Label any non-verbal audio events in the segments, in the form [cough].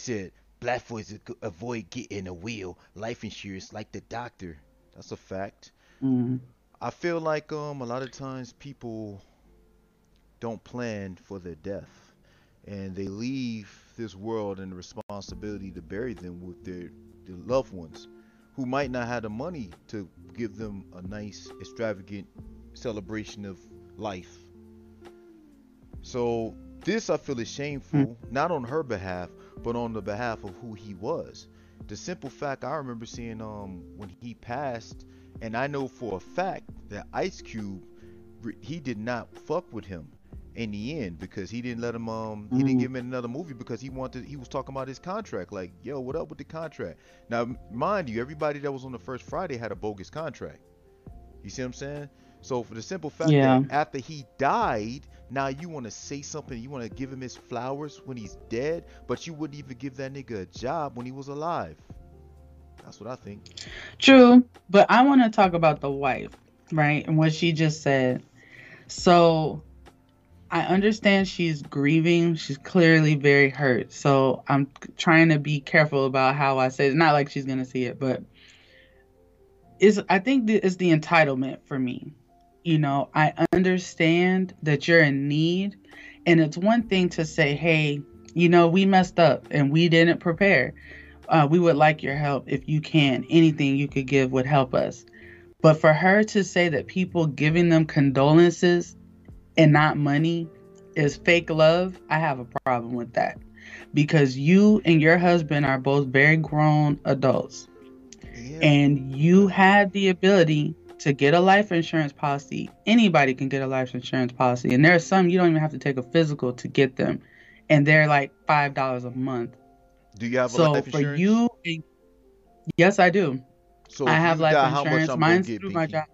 Said, black folks avoid getting a wheel, life insurance like the doctor. That's a fact. Mm. I feel like um a lot of times people don't plan for their death and they leave this world and the responsibility to bury them with their, their loved ones who might not have the money to give them a nice extravagant celebration of life. So this I feel is shameful, not on her behalf, but on the behalf of who he was. The simple fact I remember seeing um when he passed, and I know for a fact that Ice Cube he did not fuck with him in the end because he didn't let him um he didn't Mm. give him another movie because he wanted he was talking about his contract like yo what up with the contract now mind you everybody that was on the first Friday had a bogus contract you see what I'm saying so for the simple fact Yeah. that after he died now you want to say something you want to give him his flowers when he's dead but you wouldn't even give that nigga a job when he was alive that's what I think True, but I want to talk about the wife, right? And what she just said. So I understand she's grieving. She's clearly very hurt. So I'm trying to be careful about how I say it. Not like she's going to see it, but is I think th- it's the entitlement for me. You know, I understand that you're in need, and it's one thing to say, "Hey, you know, we messed up and we didn't prepare. Uh, we would like your help if you can. Anything you could give would help us." But for her to say that people giving them condolences and not money is fake love, I have a problem with that. Because you and your husband are both very grown adults yeah and you had the ability to get a life insurance policy. Anybody can get a life insurance policy, and there are some you don't even have to take a physical to get them, and they're like five dollars a month. do you have a So for you, yes, I do. so I have life die, how much insurance. Mine's get through my job.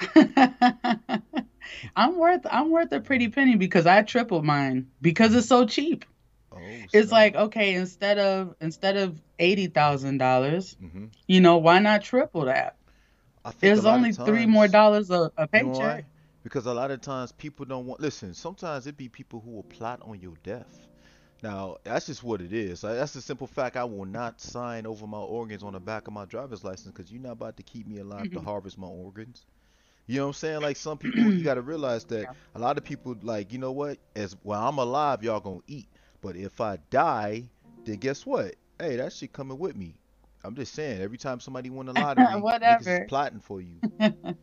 [laughs] I'm worth I'm worth a pretty penny because I tripled mine because it's so cheap. oh It's like okay, instead of instead of eighty thousand dollars, hmm you know, why not triple that? A only of three more dollars a, a you know paycheck. Because a lot of times people don't want. Listen, sometimes it be people who will plot on your death. Now that's just what it is. That's the simple fact. I will not sign over my organs on the back of my driver's license because you're not about to keep me alive to mm-hmm. harvest my organs. You know what I'm saying? Like some people, you [clears throat] got to realize that Yeah. a lot of people, like you know what? As while I'm alive, y'all gonna eat. But if I die, then guess what? Hey, that shit coming with me. I'm just saying. Every time somebody win the [laughs] lottery, Whatever. plotting for you. [laughs]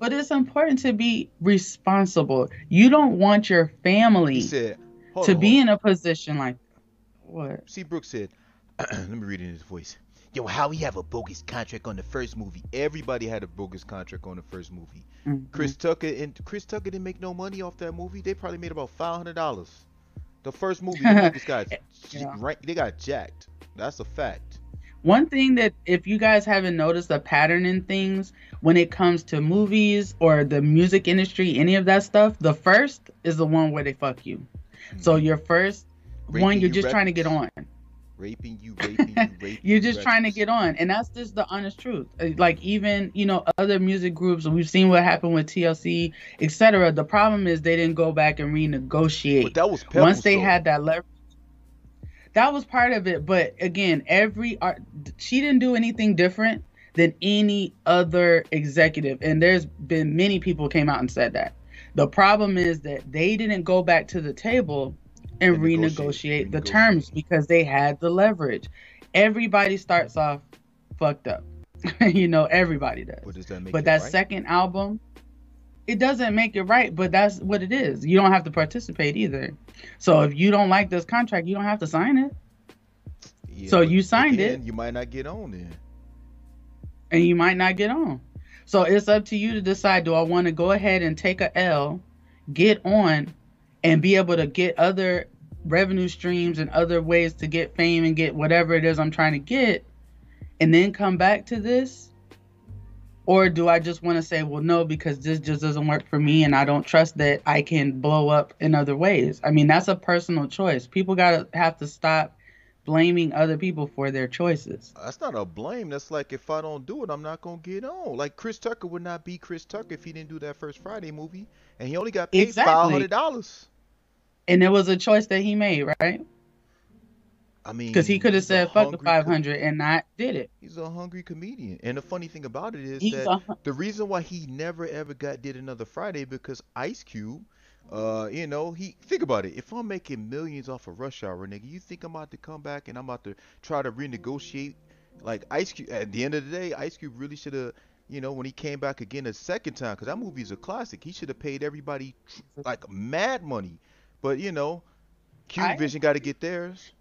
But it's important to be responsible. You don't want your family said, to on, be in a position like what? See, Brooks said, [clears throat] let me read it in his voice. Yo, how he have a bogus contract on the first movie? Everybody had a bogus contract on the first movie. Mhm. Chris Tucker and Chris Tucker didn't make no money off that movie. They probably made about five hundred dollars. The first movie, the [laughs] got Yeah. rank- they got jacked. That's a fact. One thing that if you guys haven't noticed a pattern in things when it comes to movies or the music industry, any of that stuff, the first is the one where they fuck you. So Mhm. your first one, you're you just trying to get on. raping you, [laughs] raping you, raping You're you just trying to get on, and that's just the honest truth. Uh, Like even you know other music groups, we've seen what happened with TLC, etc. The problem is they didn't go back and renegotiate. But that was Pebbles, once they though. had that leverage. That was part of it, but again, every art, she didn't do anything different than any other executive, and there's been many people came out and said that. The problem is that they didn't go back to the table and And negotiate, renegotiate the renegotiate. terms because they had the leverage. Everybody starts off fucked up. [laughs] you know, everybody does. That But that right? second album, it doesn't make it right, but that's what it is. You don't have to participate either. So if you don't like this contract, you don't have to sign it. Yeah, so you signed it. You might not get on then. and you might not get on. So it's up to you to decide do I want to go ahead and take a L, get on, and be able to get other revenue streams and other ways to get fame and get whatever it is I'm trying to get, and then come back to this? Or do I just want to say, well, no, because this just doesn't work for me and I don't trust that I can blow up in other ways? I mean, that's a personal choice. People got to have to stop blaming other people for their choices. That's not a blame. That's like if I don't do it, I'm not gonna get on. Like Chris Tucker would not be Chris Tucker if he didn't do that first Friday movie, and he only got paid Exactly. five hundred dollars. And it was a choice that he made, right? I mean, Because he could have said fuck the hungry com- 500 and not did it. He's a hungry comedian. And the funny thing about it is He's that a, the reason why he never ever got did another Friday because Ice Cube, uh, you know, he think about it. If I'm making millions off of Rush Hour, nigga, you think I'm about to come back and I'm about to try to renegotiate? Like Ice Cube, at the end of the day, Ice Cube really should have, you know, when he came back again a second time, because that movie's a classic. He should have paid everybody tr- like mad money. But you know, Cube Vision got to get theirs.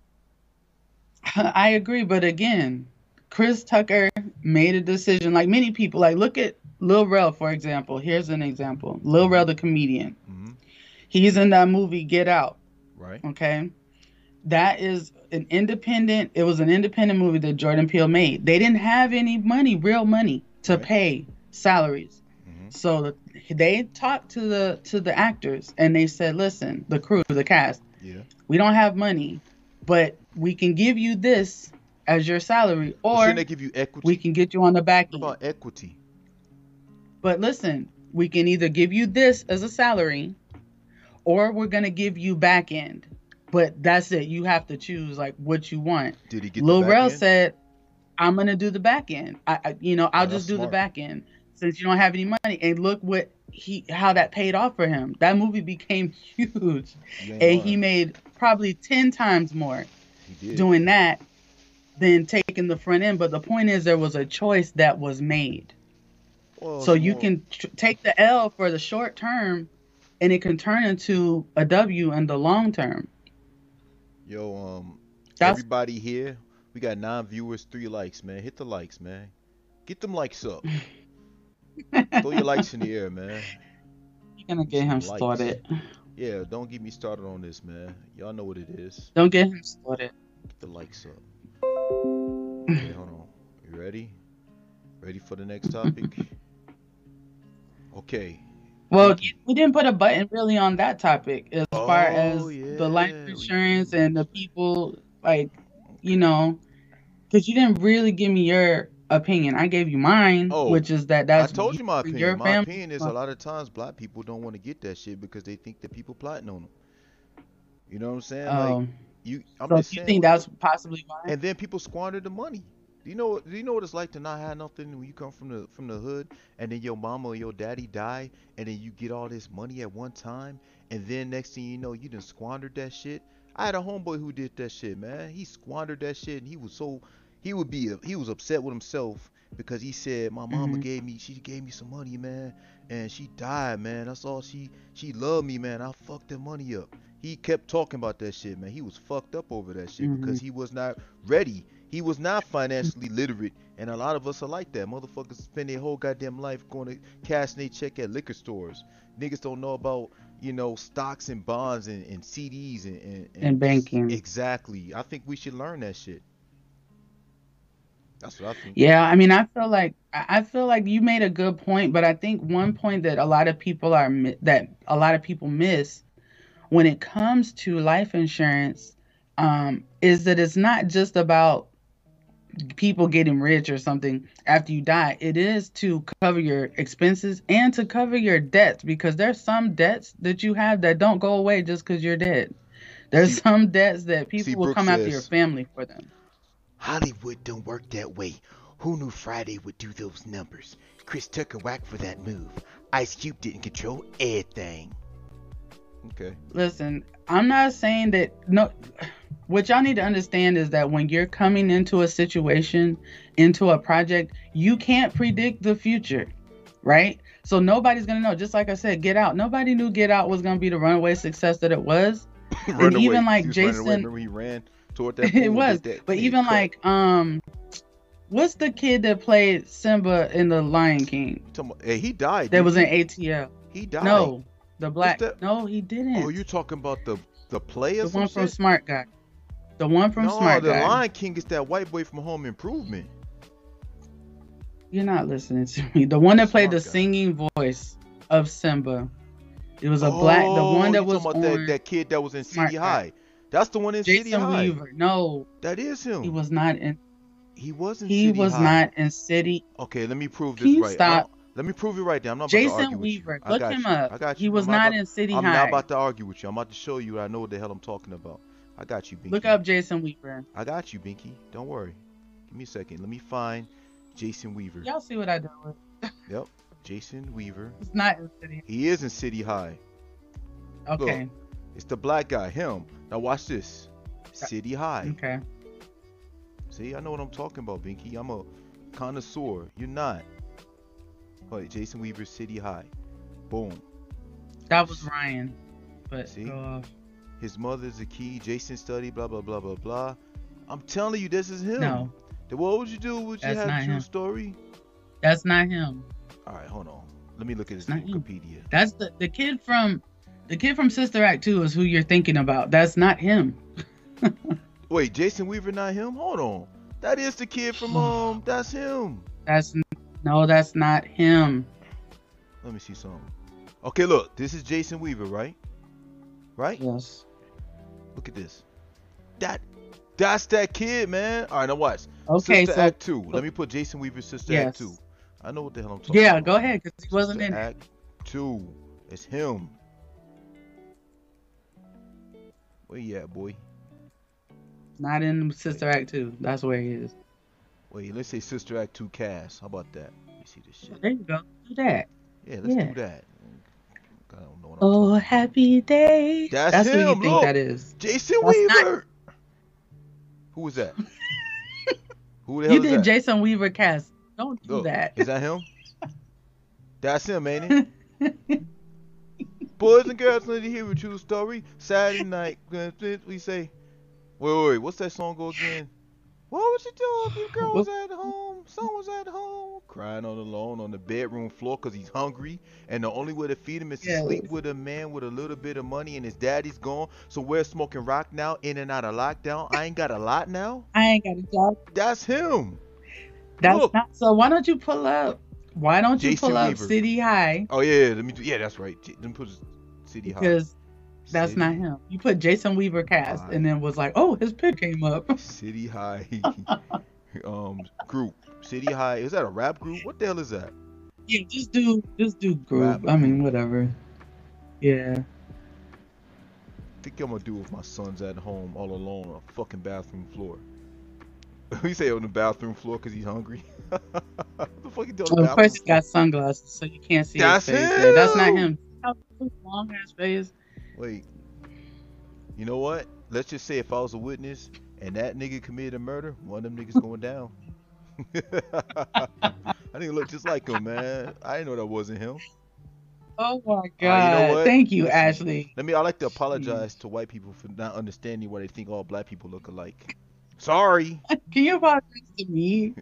[laughs] I agree, but again, Chris Tucker made a decision. Like many people, like look at Lil Rel for example. Here's an example: Lil Rel, the comedian. hmm He's in that movie Get Out. Right. Okay, that is an independent. It was an independent movie that Jordan Peele made. They didn't have any money, real money, to Right. pay salaries. hmm So they talked to the to the actors and they said, "Listen, the crew, the cast, Yeah. we don't have money, but we can give you this as your salary, or they give you equity? we can get you on the back What end. about equity? But listen, we can either give you this as a salary, or we're gonna give you back end. But that's it. You have to choose like what you want. Did he get Lil the Rel end? said, "I'm gonna do the back end. I, I you know, I'll Oh, just do the smart. back end since you don't have any money." And look what he how that paid off for him. That movie became [laughs] huge, and he made probably ten times more. Doing that than taking the front end. But the point is, there was a choice that was made. Well, So you more- can tr- take the L for the short term, and it can turn into a W in the long term. Yo, um, That's everybody here, we got nine viewers, three likes, man. Hit the likes, man. Get them likes up. [laughs] Throw your likes in the air, man. you're gonna get him likes. started. Yeah, don't get me started on this, man. Y'all know what it is. Don't get him started. Get the likes up. [clears throat] Okay, hold on. You ready? Ready for the next topic? Okay. Well, we didn't put a button really on that topic as far oh, as Oh, yeah, the life insurance and the people, like, you know, because you didn't really give me your opinion. I gave you mine, Oh, which is that I that's told you my opinion. your My family. opinion is a lot of times black people don't want to get that shit because they think that people plotting on them. You know what I'm saying? Like Oh, you, I'm so just you saying. think that's possibly and then people squander the money. Do you know? Do you know what it's like to not have nothing when you come from the from the hood, and then your mama or your daddy die, and then you get all this money at one time, and then next thing you know, you done squandered that shit. I had a homeboy who did that shit, man. He squandered that shit, and he was so he would be he was upset with himself because he said my mama Mhm. gave me she gave me some money, man, and she died, man. That's all she she loved me, man. I fucked that money up. He kept talking about that shit, man. He was fucked up over that shit Mhm. because he was not ready. He was not financially literate, and a lot of us are like that. Motherfuckers spend their whole goddamn life going to cash their check at liquor stores. Niggas don't know about you know stocks and bonds and, and CDs and, and, And banking. Exactly. I think we should learn that shit. That's what I think. Yeah, I mean, I feel like I feel like you made a good point, but I think one point that a lot of people are that a lot of people miss when it comes to life insurance um, is that it's not just about people getting rich or something after you die. It is to cover your expenses and to cover your debts because there's some debts that you have that don't go away just because you're dead. There's See- some debts that people see, will Brooke come after your family for them. Hollywood don't work that way. Who knew Friday would do those numbers? Chris Tucker whacked for that move. Ice Cube didn't control everything. Okay. Listen, I'm not saying that no what y'all need to understand is that when you're coming into a situation, into a project, you can't predict the future, right? So nobody's gonna know. Just like I said, Get Out. Nobody knew Get Out was gonna be the runaway success that it was. [coughs] Run away. even like He was away. Jason- Remember he ran toward [laughs] that it was. that But even cut. like um what's the kid that played Simba in The Lion King? Hey, he died. That was in he? ATL. He died. No, the black. No, he didn't. Oh, you talking about the the player? the one from Smart Guy. The one from no, Smart the Guy. The Lion King is that white boy from Home Improvement. You're not listening to me. The one that played the guy. singing voice of Simba. It was a black. The one that was on that, that kid that was in Smart City Guy. That's the one in City Jason High. Weaver. No, That is him. he was not in. He wasn't. He City was High. not in City. Okay, let me prove Can this right. stop? Let me prove it right there. I'm not about to argue Jason Weaver. Look him you. up. I got you. He was I'm not about- in City High. I'm not about to argue with you. I'm about to show you I know what the hell I'm talking about. I got you, Binky. Look up Jason Weaver. I got you, Binky. Don't worry. Give me a second. Let me find Jason Weaver. Y'all see what I do with? [laughs] Yep. Jason Weaver. It's not in city. He is in City High. Okay. It's the black guy, him. Now watch this. Uh, City High. Okay. See, I know what I'm talking about, Binky. I'm a connoisseur. You're not. Wait, Jason Weaver, City High. Boom. That was Ryan. But See? His mother's a key. Jason study. Blah blah blah blah blah. I'm telling you, this is him. No, Then What would you do? Would you That's have a true him. story? that's not him. All right, hold on. Let me look at his. Wikipedia. That's the the kid from the kid from Sister Act 2 is who you're thinking about. That's not him. [laughs] Wait, Jason Weaver, not him? Hold on. That is the kid from [sighs] um. That's him. That's no, that's not him. Let me see something. Okay, look. This is Jason Weaver, right? Right? Yes. Look at this. That. That's that kid, man. All right, now watch. Okay, Sister so Act two. Let me put Jason Weaver's Sister Act Yes. two. I know what the hell I'm talking yeah, about. go ahead because he wasn't Sister in it. Act two. It's him. Where you at, boy? Not in Sister Act 2. That's where he is. Wait, let's say Sister Act two cast. How about that? Let me see this shit. There you go. Do that. Yeah, let's Yeah. do that. I don't know what I'm Oh, happy day. That's who you think look. that is. Jason That's not- Weaver. Who was that? [laughs] Who the hell You is did that? Jason Weaver cast. Don't do Look, that. Is that him? That's him, ain't it? [laughs] Boys and girls, let me hear a true story. Saturday night, we say, wait, wait, wait, what's that song go again? What was you doing? Your girl was at home, son was at home, crying on the lawn on the bedroom floor because he's hungry, and the only way to feed him is to Yes. sleep with a man with a little bit of money, and his daddy's gone. So we're smoking rock now, in and out of lockdown. I ain't got a lot now. I ain't got a job. That's him. That's Look. not. So why don't you pull up? Why don't you Jason pull up Weaver. City High? Oh yeah, let me do. Yeah, that's right. Me put City High. Because that's City- not him. You put Jason Weaver cast High. and then was like, oh, his pic came up. [laughs] City High [laughs] um group. City High is that a rap group? What the hell is that? yeah, just do, just do group. Rap. I mean, whatever. Yeah. I think I'm gonna do with my son's at home all alone on a fucking bathroom floor. [laughs] you say on the bathroom floor because he's hungry? [laughs] the fuck you doing? Well, of course, he got sunglasses, so you can't see That's his face. there. That's not him! him. Long ass face. Wait. You know what? Let's just say if I was a witness and that nigga committed a murder, one of them niggas going down. [laughs] I didn't look just like him, man. I didn't know that wasn't him. Oh my god! you know? Thank you, Ashley. Let me. I like to apologize to white people for not understanding why they think all black people look alike. Sorry. [laughs] Can you apologize to me?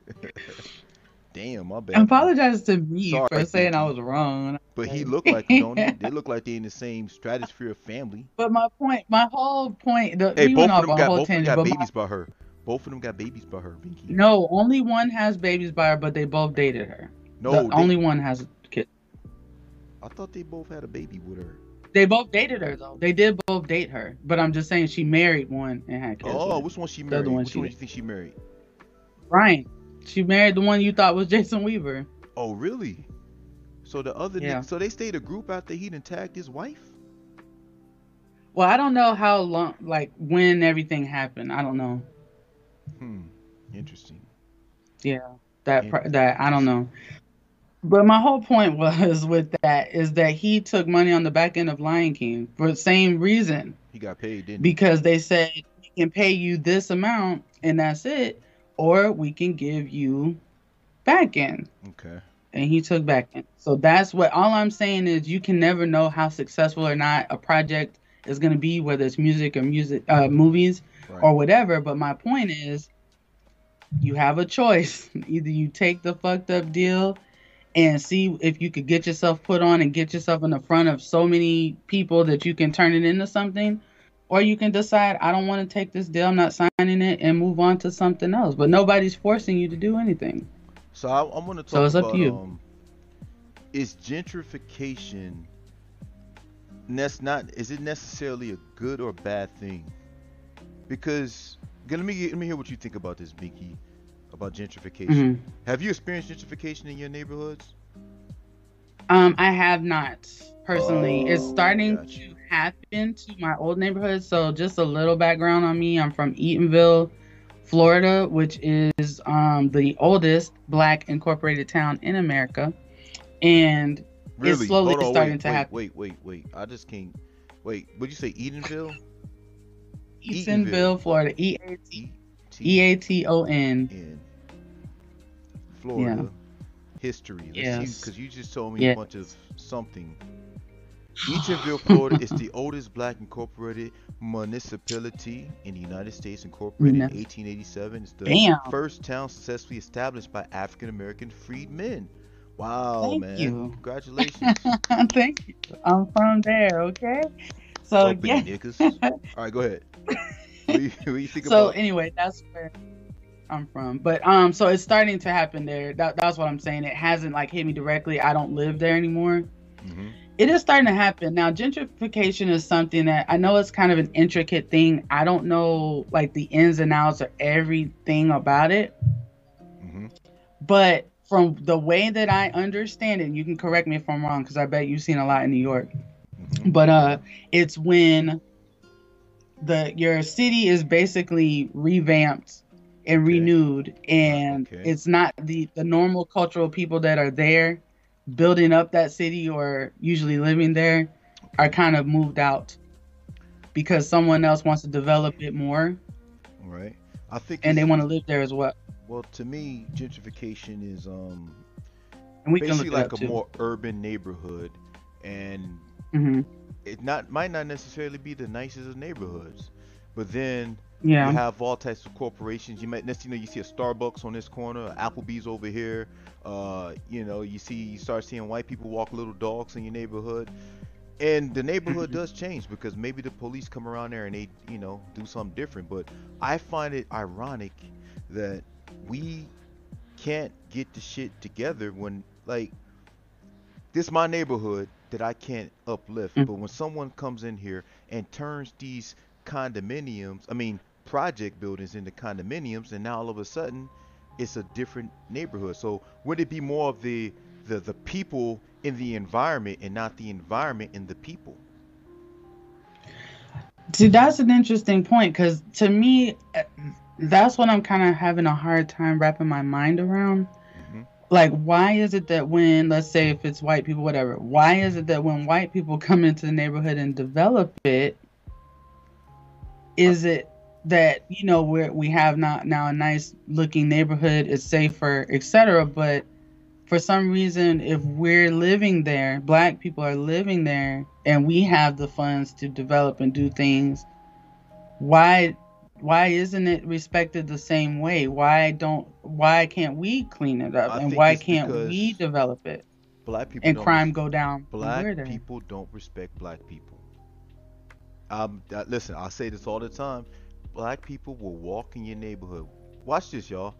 Damn, my bad. Apologize to me Sorry, for saying I was wrong. But he looked like don't he? [laughs] They look like they're in the same stratosphere of family. But my point, my whole point, the, Hey, both of them got whole both tangent. got But my, babies by her. Both of them got babies by her, Binky. no, only one has babies by her, but they both dated her. No, the they- only one has a kid. I thought they both had a baby with her. They both dated her though. They did both date her. But I'm just saying she married one and had kids. Oh, which one she married? The other one which she- one do you think she married? Ryan. She married the one you thought was [laughs] Jason Weaver. Oh, really? So the other Yeah. nigga, so they stayed a group after he done tagged his wife? Well, I don't know how long, like when everything happened. I don't know. Hmm. Interesting. Yeah, that pr- that I don't know. But my whole point [laughs] was with that is that he took money on the back end of Lion King for the same reason He got paid, didn't he? because they said we can pay you this amount and that's it, or we can give you back end. Okay. And he took back end. So that's what all I'm saying is you can never know how successful or not a project is going to be, whether it's music or music, uh, movies Right. or whatever. But my point is, you have a choice. [laughs] Either you take the fucked up deal and see if you could get yourself put on and get yourself in the front of so many people that you can turn it into something, or you can decide I don't want to take this deal, I'm not signing it, and move on to something else. But nobody's forcing you to do anything. So I, I'm going to talk So it's up to you. um, is gentrification. That's not. Is it necessarily a good or bad thing? Because let me let me hear what you think about this, Binky, about gentrification. Mhm. Have you experienced gentrification in your neighborhoods? Um, I have not personally. it's Oh, starting gotcha. to happen to my old neighborhood. So just a little background on me. I'm from Eatonville, Florida, which is um, the oldest black incorporated town in America. And Really? it's slowly on, starting wait, to wait, happen. Wait, wait, wait. I just can't. Wait, would you say Edenville? Eatonville, Florida. E A T E A T O N. Florida. History. Let's Yes. Because you just told me Yeah. a bunch of something. Eatonville, Florida is the oldest black incorporated municipality in the United States, incorporated No. in 1887. It's the Damn. first town successfully established by African American freedmen. Wow, Thank man. you. Congratulations. [laughs] Thank you. I'm from there, okay? So Uppity yeah. [laughs] All right, go ahead. [laughs] What do you, what do you think So about anyway, that's where I'm from. But um, so it's starting to happen there. That, that's what I'm saying. It hasn't like hit me directly. I don't live there anymore. Mhm. It is starting to happen now. Gentrification is something that I know it's kind of an intricate thing. I don't know like the ins and outs or everything about it, Mhm. but from the way that I understand it, and you can correct me if I'm wrong because I bet you've seen a lot in New York. Mhm. But uh, it's when the your city is basically revamped and Okay. renewed, and Okay. it's not the the normal cultural people that are there building up that city or usually living there are kind of moved out because someone else wants to develop it more All right. I think and they want to live there as well. Well, to me, gentrification is um And we basically like a too. more urban neighborhood, and hmm it not might not necessarily be the nicest of neighborhoods, but then Yeah. you have all types of corporations. You might next you know you see a Starbucks on this corner, Applebee's over here. Uh, you know, you see you start seeing white people walk little dogs in your neighborhood. And the neighborhood Mhm. does change because maybe the police come around there and they, you know, do something different. But I find it ironic that we can't get the shit together when like this my neighborhood that I can't uplift. Mm. But when someone comes in here and turns these condominiums, I mean project buildings into condominiums, and now all of a sudden it's a different neighborhood. So would it be more of the the, the people in the environment and not the environment in the people? See, that's an interesting point because to me, uh, that's what I'm kind of having a hard time wrapping my mind around. Mhm. Like, why is it that when, let's say, if it's white people, whatever, why is it that when white people come into the neighborhood and develop it, is it that you know where we have not now a nice looking neighborhood, it's safer, etc. But for some reason, if we're living there, black people are living there, and we have the funds to develop and do things, why why isn't it respected the same way? Why don't why can't we clean it up, I and why can't we develop it Black people and crime res- go down? black people don't respect black people. Um, listen, I say this all the time. Black people will walk in your neighborhood. Watch this, y'all.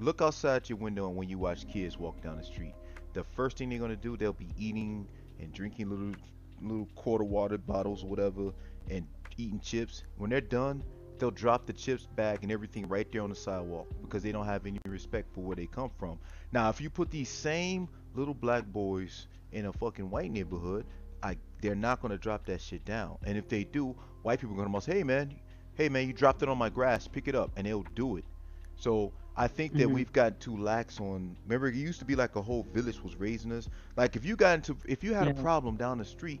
Look outside your window and when you watch kids walk down the street. The first thing they're gonna do, they'll be eating and drinking little little quarter water bottles or whatever and eating chips. When they're done, they'll drop the chips bag and everything right there on the sidewalk because they don't have any respect for where they come from. Now, if you put these same little black boys in a fucking white neighborhood, they're not gonna drop that shit down. And if they do, white people are gonna say, "Hey man, hey man, you dropped it on my grass, pick it up," and they'll do it. So I think that Mhm. we've got too lax on. Remember, it used to be like a whole village was raising us. Like if you got into, if you had a problem down the street,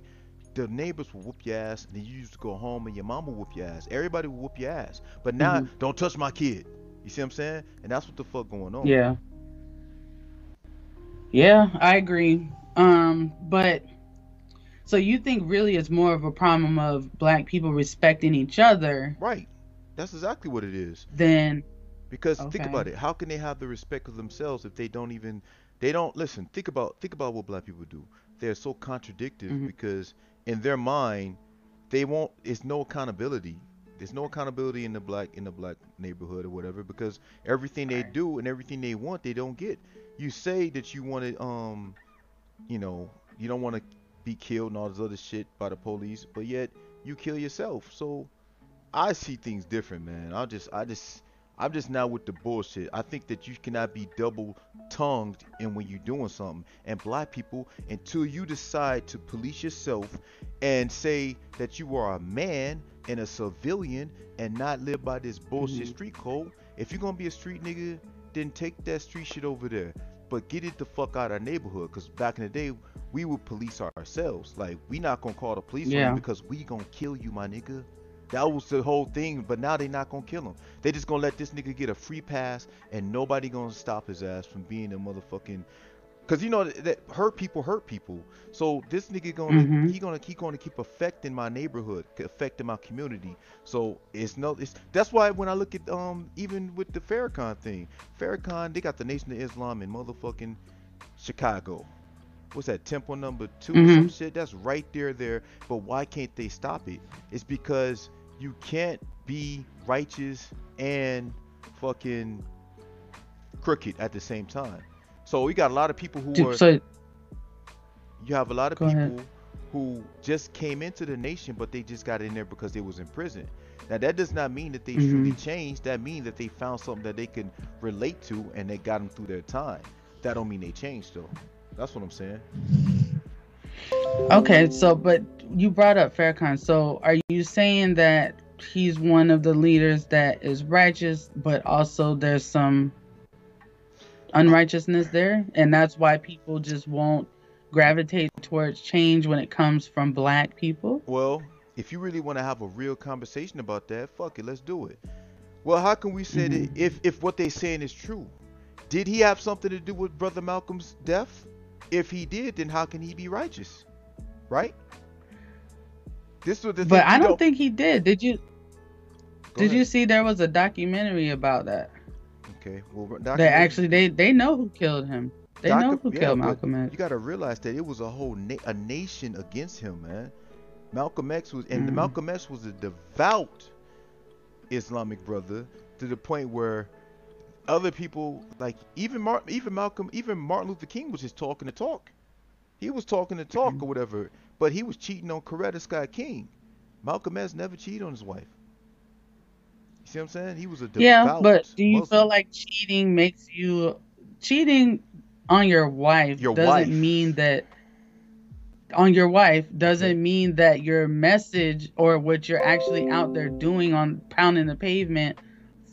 the neighbors will whoop your ass, and then you used to go home and your mom will whoop your ass. Everybody will whoop your ass. But now, Mhm. don't touch my kid. You see what I'm saying? And that's what the fuck going on. Yeah. Yeah, I agree. Um, but so you think really it's more of a problem of black people respecting each other Right. That's exactly what it is. Then Because think about it. How can they have the respect of themselves if they don't even they don't listen, think about think about what black people do. They're so contradictive Mhm. because in their mind they won't it's no accountability. There's no accountability in the black in the black neighborhood or whatever because everything they do and everything they want they don't get. You say that you want to um you know, you don't want to be killed and all this other shit by the police, but yet you kill yourself. So I see things different, man. I just I just I'm just not with the bullshit. I think that you cannot be double tongued in when you're doing something. And black people, until you decide to police yourself and say that you are a man and a civilian and not live by this bullshit Mhm. street code, if you're gonna be a street nigga, then take that street shit over there. But get it the fuck out of our neighborhood. Cause back in the day, we would police ourselves. Like we not gonna call the police on Yeah. you because we gonna kill you, my nigga. That was the whole thing. But now they not gonna kill him. They just gonna let this nigga get a free pass, and nobody gonna stop his ass from being a motherfucking. Cause you know that, hurt people hurt people. So this nigga gonna Mhm. he gonna keep gonna keep affecting my neighborhood, affecting my community. So it's no, it's that's why when I look at um even with the Farrakhan thing, Farrakhan they got the Nation of Islam in motherfucking Chicago. What's that temple number 2 or some shit? That's right there, there. But why can't they stop it? It's because you can't be righteous and fucking crooked at the same time. So we got a lot of people who Do- are So you have a lot of Go people ahead. who just came into the nation but they just got in there because they was in prison now that does not mean that they Mhm. truly changed that means that they found something that they can relate to and they got them through their time that don't mean they changed though that's what i'm saying. Okay, so but you brought up Farrakhan. So are you saying that he's one of the leaders that is righteous, but also there's some unrighteousness there, and that's why people just won't gravitate towards change when it comes from black people? well if you really want to have a real conversation about that fuck it let's do it. Well how can we say that mm-hmm. if if what they're saying is true? Did he have something to do with brother malcolm's death if he did then how can he be righteous right this was the thing But I don't think he did. Did you? Go did ahead. you see there was a documentary about that? Okay. Well, They actually they they know who killed him. They know who yeah, killed Malcolm X. You got to realize that it was a whole na- a nation against him, man. Malcolm X was, and Mhm. Malcolm X was a devout Islamic brother to the point where other people, like even Martin, even Malcolm, even Martin Luther King was just talking to talk. He was talking to talk Mhm. or whatever, but he was cheating on Coretta Scott King. Malcolm X never cheated on his wife. You see what I'm saying? He was a devout Yeah, but do you Muslim. feel like cheating makes you cheating on your wife Your doesn't wife. mean that on your wife doesn't Okay. mean that your message or what you're actually out there doing on pounding the pavement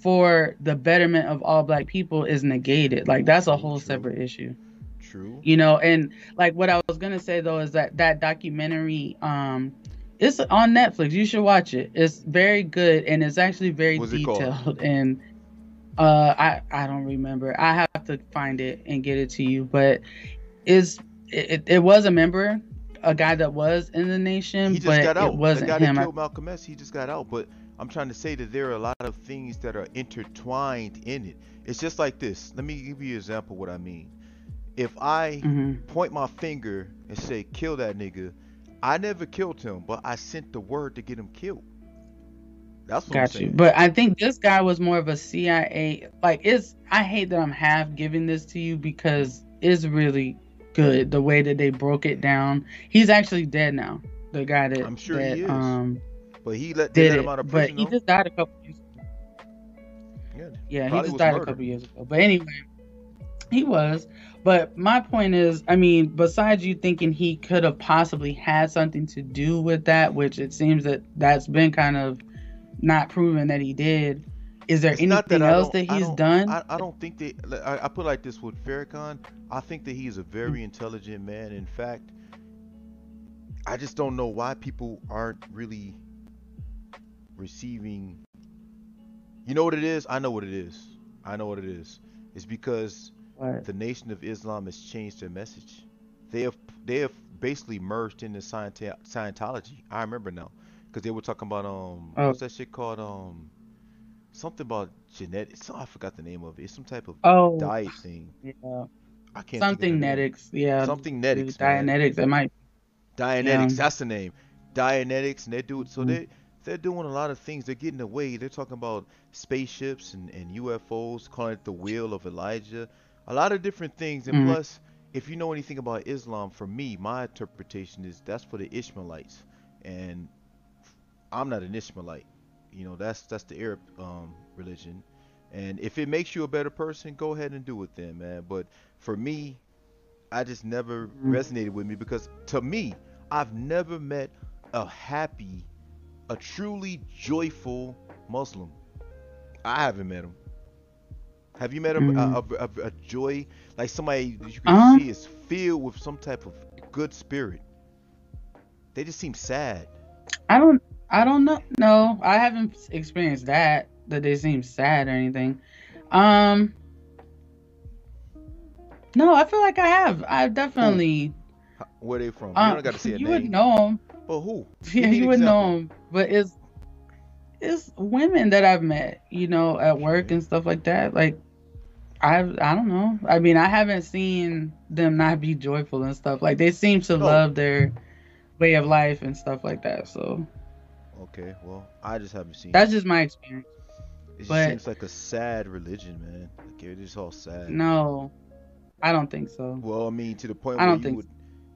for the betterment of all black people is negated. Like that's a whole true. separate issue. True. you know and like what i was gonna say though is that that documentary um it's on netflix you should watch it it's very good and it's actually very What's detailed and uh i i don't remember i have to find it and get it to you but is it, it was a member a guy that was in the nation he just but got out. it wasn't him Malcolm X, he just got out. But I'm trying to say that there are a lot of things that are intertwined in it. It's just like this. Let me give you an example of what I mean. If I Mhm. point my finger and say kill that nigga, I never killed him, but I sent the word to get him killed. That's what I'm Got you. But I think this guy was more of a CIA. Like, it's. I hate that I'm half giving this to you because it's really good the way that they broke it down. He's actually dead now. The guy that I'm sure that, he is. um but he let did let him out of but prison. he though. just died a couple years. Yeah. Yeah, he just died murder. a couple years ago. But anyway, he was. But my point is, I mean, besides you thinking he could have possibly had something to do with that, which it seems that that's been kind of not proven that he did. Is there It's not that anything else that he's don't- done? I, I don't think that. I, I put it like this with Farrakhan. I think that he's a very intelligent man. In fact, I just don't know why people aren't really receiving. You know what it is? I know what it is. I know what it is. It's because What? the Nation of Islam has changed their message. They have they have basically merged into Scienti- Scientology. I remember now because they were talking about um Oh. what's that shit called um something about genetics. I forgot the name of it. It's some type of Oh, diet thing. yeah. I can't something netics. Yeah, Something netics. Dianetics. It might. Dianetics, Yeah. that's the name. Dianetics, and they do it. So Mhm. they they're doing a lot of things. They're getting away. They're talking about spaceships and, and UFOs, calling it the wheel of Elijah. A lot of different things. And Mhm. plus, if you know anything about Islam, for me, my interpretation is that's for the Ishmaelites, and I'm not an Ishmaelite. You know, that's that's the Arab um, religion. And if it makes you a better person, go ahead and do it then, man. But for me, I just never Mm. resonated with me because to me, I've never met a happy, a truly joyful Muslim. I haven't met him. Have you met a, Mm. a, a, a joy like somebody that you can Uh-huh. see is filled with some type of good spirit? They just seem sad. I don't I don't know. No, I haven't experienced that that they seem sad or anything. Um No, I feel like I have. I've definitely Where they from? you uh, don't got to say [laughs] a you name. would know them. But who? [laughs] Yeah, you would know them. But it's it's women that I've met, you know, at work and stuff like that. Like I I don't know. I mean, I haven't seen them not be joyful and stuff. Like they seem to No. love their way of life and stuff like that. So Okay, well, I just haven't seen. that's just my experience. it just but- seems like a sad religion, man. Like it's all sad. No, I don't think so. Well, I mean, to the point I where don't you think would,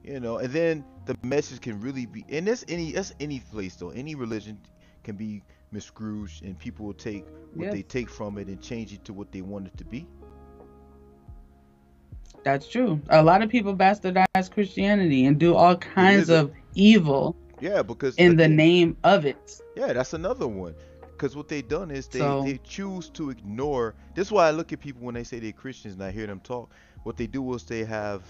you know, and then the message can really be, and that's any that's any place though. Any religion can be miscrewed, and people will take what they take from it and change it to what they want it to be. That's true. A lot of people bastardize Christianity and do all kinds of evil Yeah, because in the again, name of it. Yeah, that's another one. Because what they done is they, So- they choose to ignore. This is why I look at people when they say they're Christians and I hear them talk. What they do is they have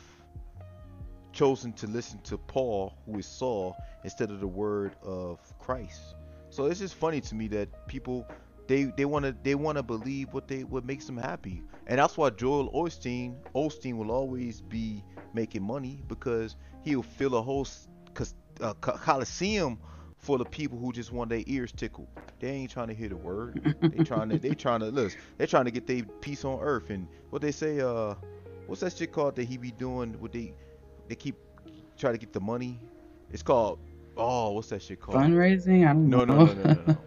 chosen to listen to Paul, who is Saul, instead of the word of Christ. So it's just funny to me that people they they want to they want to believe what they what makes them happy, and that's why Joel Osteen Osteen will always be making money because he'll fill a whole uh, coliseum full of people who just want their ears tickled. They ain't trying to hear the word. They trying to they trying to listen. They're trying to get their peace on earth and what they say. Uh, what's that shit called that he be doing? What they they keep try to get the money. It's called oh what's that shit called? Fundraising? I don't No, know. no, no, no, no, [laughs] no.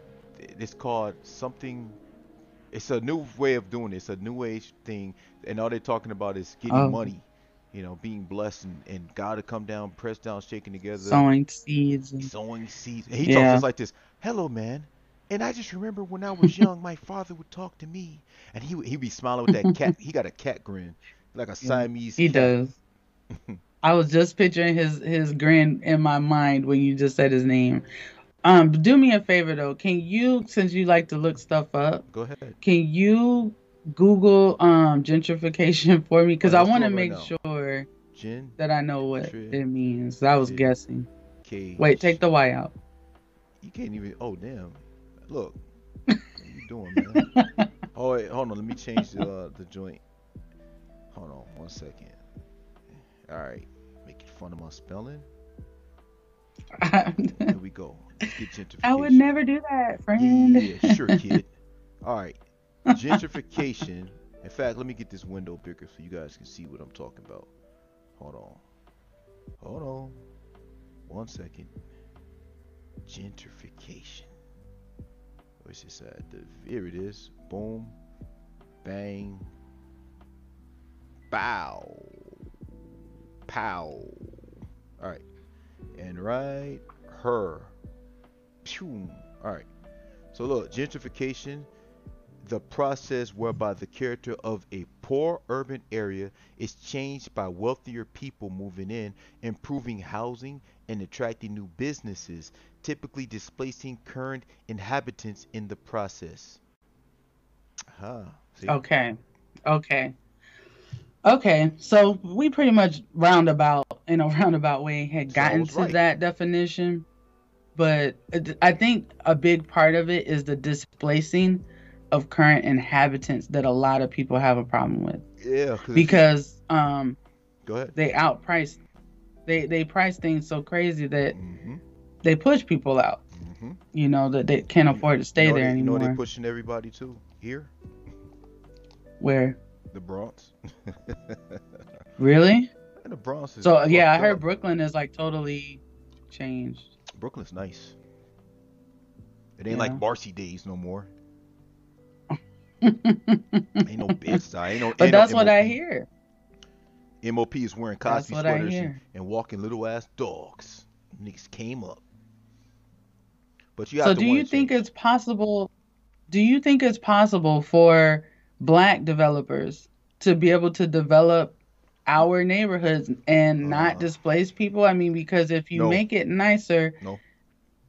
It's called something. It's a new way of doing it. It's a new age thing, and all they're talking about is getting Oh. money. You know, being blessed and, and God to come down, press down, shaking together, Sowing seeds. And... sowing seeds. And he talks just like this. Hello, man. And I just remember when I was [laughs] young, my father would talk to me, and he he'd be smiling with that cat. He got a cat grin, like a Siamese. He cat. does. [laughs] I was just picturing his his grin in my mind when you just said his name. Um, do me a favor though. Can you, since you like to look stuff up, Go ahead. can you Google um gentrification [laughs] for me? Because Oh, I want to it right make sure Jen that I know what Tri- it means. I was Fi- guessing. K. Wait, take the Y out. You can't even. Oh damn! Look, what are you doing, man? [laughs] oh wait, hold on. Let me change the uh, the joint. Hold on, one second. All right, fun of my spelling. [laughs] Here we go. Let's get gentrification. I would never do that, friend. Yeah, sure, kid. [laughs] All right, gentrification. In fact, let me get this window bigger so you guys can see what I'm talking about. Hold on. Hold on. One second. Gentrification. Where's this at? The, here it is. Boom. Bang. Bow. Pow. Alright. And right her. Pew. Alright. So look, gentrification, the process whereby the character of a poor urban area is changed by wealthier people moving in, improving housing and attracting new businesses, typically displacing current inhabitants in the process. Aha. See? Okay. Okay. Okay. So we pretty much roundabout in a [laughs] roundabout way had gotten to right. that definition. But I think a big part of it is the displacing of current inhabitants that a lot of people have a problem with Yeah. because um go ahead. they outprice they they price things so crazy that Mm-hmm. they push people out Mm-hmm. you know that they can't afford to stay you know there they, You know anymore they pushing everybody to here, where the Bronx. [laughs] really the Bronx is. so yeah i heard up. brooklyn is like totally changed Brooklyn's nice. It ain't Yeah. like Marcy days no more. [laughs] Ain't no bitch. Ain't no. but ain't no that's what i hear MOP is wearing Cosby sweaters and, and walking little ass dogs. Niggas came up. But you have so to do you think change. it's possible do you think it's possible for black developers to be able to develop our neighborhoods and not Uh, displace people? I mean, because if you no, make it nicer, no.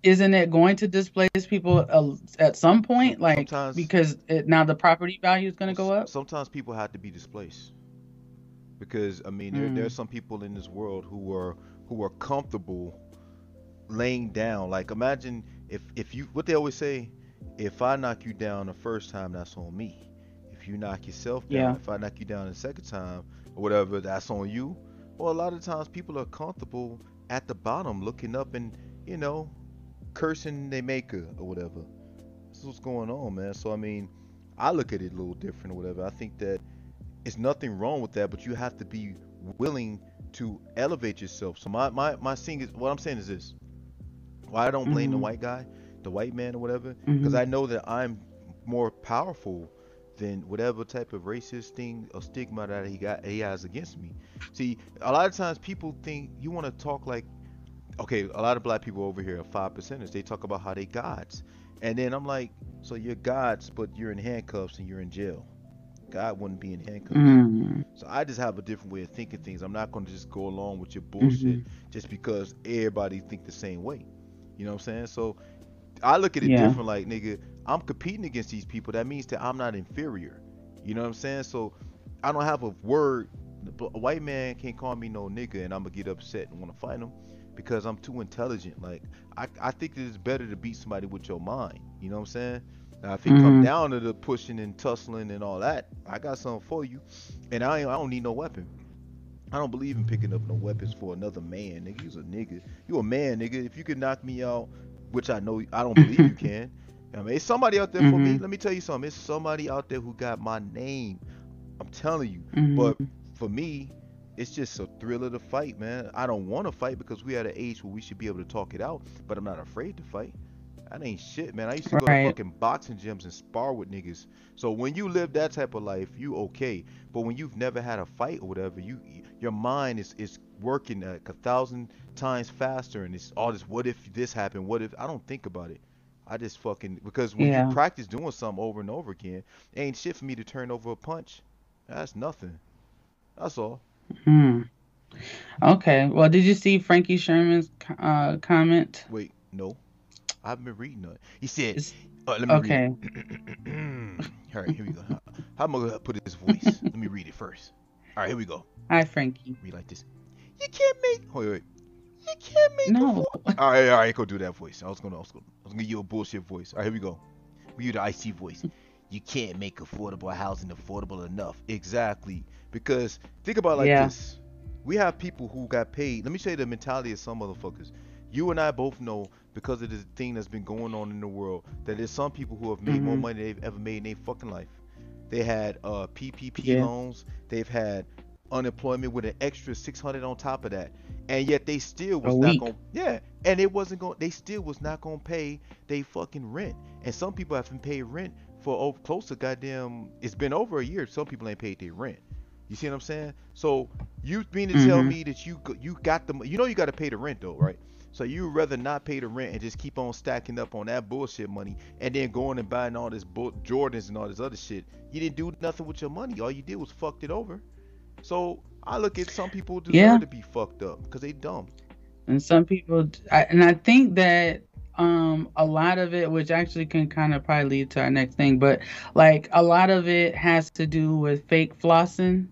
isn't it going to displace people uh, at some point? Like sometimes, because it, now the property value is going to go up. sometimes people have to be displaced because I mean, there there are Mm. some people in this world who are who are comfortable laying down. Like imagine if if you what they always say, if I knock you down the first time, that's on me. If you knock yourself down, Yeah. if I knock you down the second time or whatever, that's on you. Well, a lot of times people are comfortable at the bottom, looking up and you know, cursing their maker or whatever. This is what's going on, man. So I mean, I look at it a little different or whatever. I think that it's nothing wrong with that, but you have to be willing to elevate yourself. So my my my thing is what I'm saying is this. Why I don't blame the Mhm. white guy, the white man or whatever, because Mhm. I know that I'm more powerful than whatever type of racist thing or stigma that he got he has against me. See, a lot of times people think you want to talk like okay, a lot of black people over here are five percenters. They talk about how they gods, and then I'm like, so you're gods, but you're in handcuffs and you're in jail. God wouldn't be in handcuffs. Mm. So I just have a different way of thinking things. I'm not going to just go along with your bullshit Mhm. just because everybody think the same way. You know what I'm saying? So I look at it Yeah. different. Like nigga, I'm competing against these people. That means that I'm not inferior. You know what I'm saying? So I don't have a word. A white man can't call me no nigga, and I'm gonna get upset and want to fight him because I'm too intelligent. Like I, I think it's better to beat somebody with your mind. You know what I'm saying? Now if it come Mhm. down to the pushing and tussling and all that, I got something for you, and I I don't need no weapon. I don't believe in picking up no weapons for another man, nigga. You's a nigga. You a man, nigga. If you can knock me out, which I know I don't believe you can. I mean, it's somebody out there for me. Mhm. Let me tell you something. It's somebody out there who got my name. I'm telling you. Mhm. But for me, it's just a thrill of the fight, man. I don't want to fight because we at an age where we should be able to talk it out, but I'm not afraid to fight. That ain't shit, man. I used to go to fucking boxing gyms and spar with niggas. So when you live that type of life, you okay. But when you've never had a fight or whatever, you your mind is is working like a thousand times faster, and it's all this. What if this happened? What if I don't think about it? I just fucking because when Yeah. you practice doing something over and over again, ain't shit for me to turn over a punch. That's nothing. That's all. Hmm. Okay. Well, did you see Frankie Sherman's uh, comment? Wait, no, I haven't been reading it. He said, uh, "Let me okay. read [clears throat] all right, here we go. How, how am I gonna put his voice? Let me read it first. All right, here we go. Hi, Frankie. Read like this. You can't make. Wait, wait. You can't make. No. A [laughs] all right, all right, go do that voice. I was gonna, I was gonna, I was gonna give you a bullshit voice. All right, here we go. We do the IC voice. You can't make affordable housing affordable enough. Exactly. Because think about it like Yeah. this. We have people who got paid. Let me show you the mentality of some motherfuckers. You and I both know because of the thing that's been going on in the world that there's some people who have made more Mhm. money than they've ever made in their fucking life. They had uh, PPP Yeah. loans. They've had unemployment with an extra 600 on top of that, and yet they still was A not week. going. Yeah, and it wasn't going. They still was not going to pay they fucking rent. And some people haven't paid rent for over close to goddamn. It's been over a year. Some people ain't paid their rent. You see what I'm saying? So you mean to tell Mhm. me that you you got the you know you got to pay the rent though, right? So you rather not pay the rent and just keep on stacking up on that bullshit money and then going and buying all this bull- Jordans and all this other shit. You didn't do nothing with your money. All you did was fucked it over. So I look at some people deserve Yeah. to be fucked up because they dumb. And some people, I, and I think that um a lot of it, which actually can kind of probably lead to our next thing, but like a lot of it has to do with fake flossing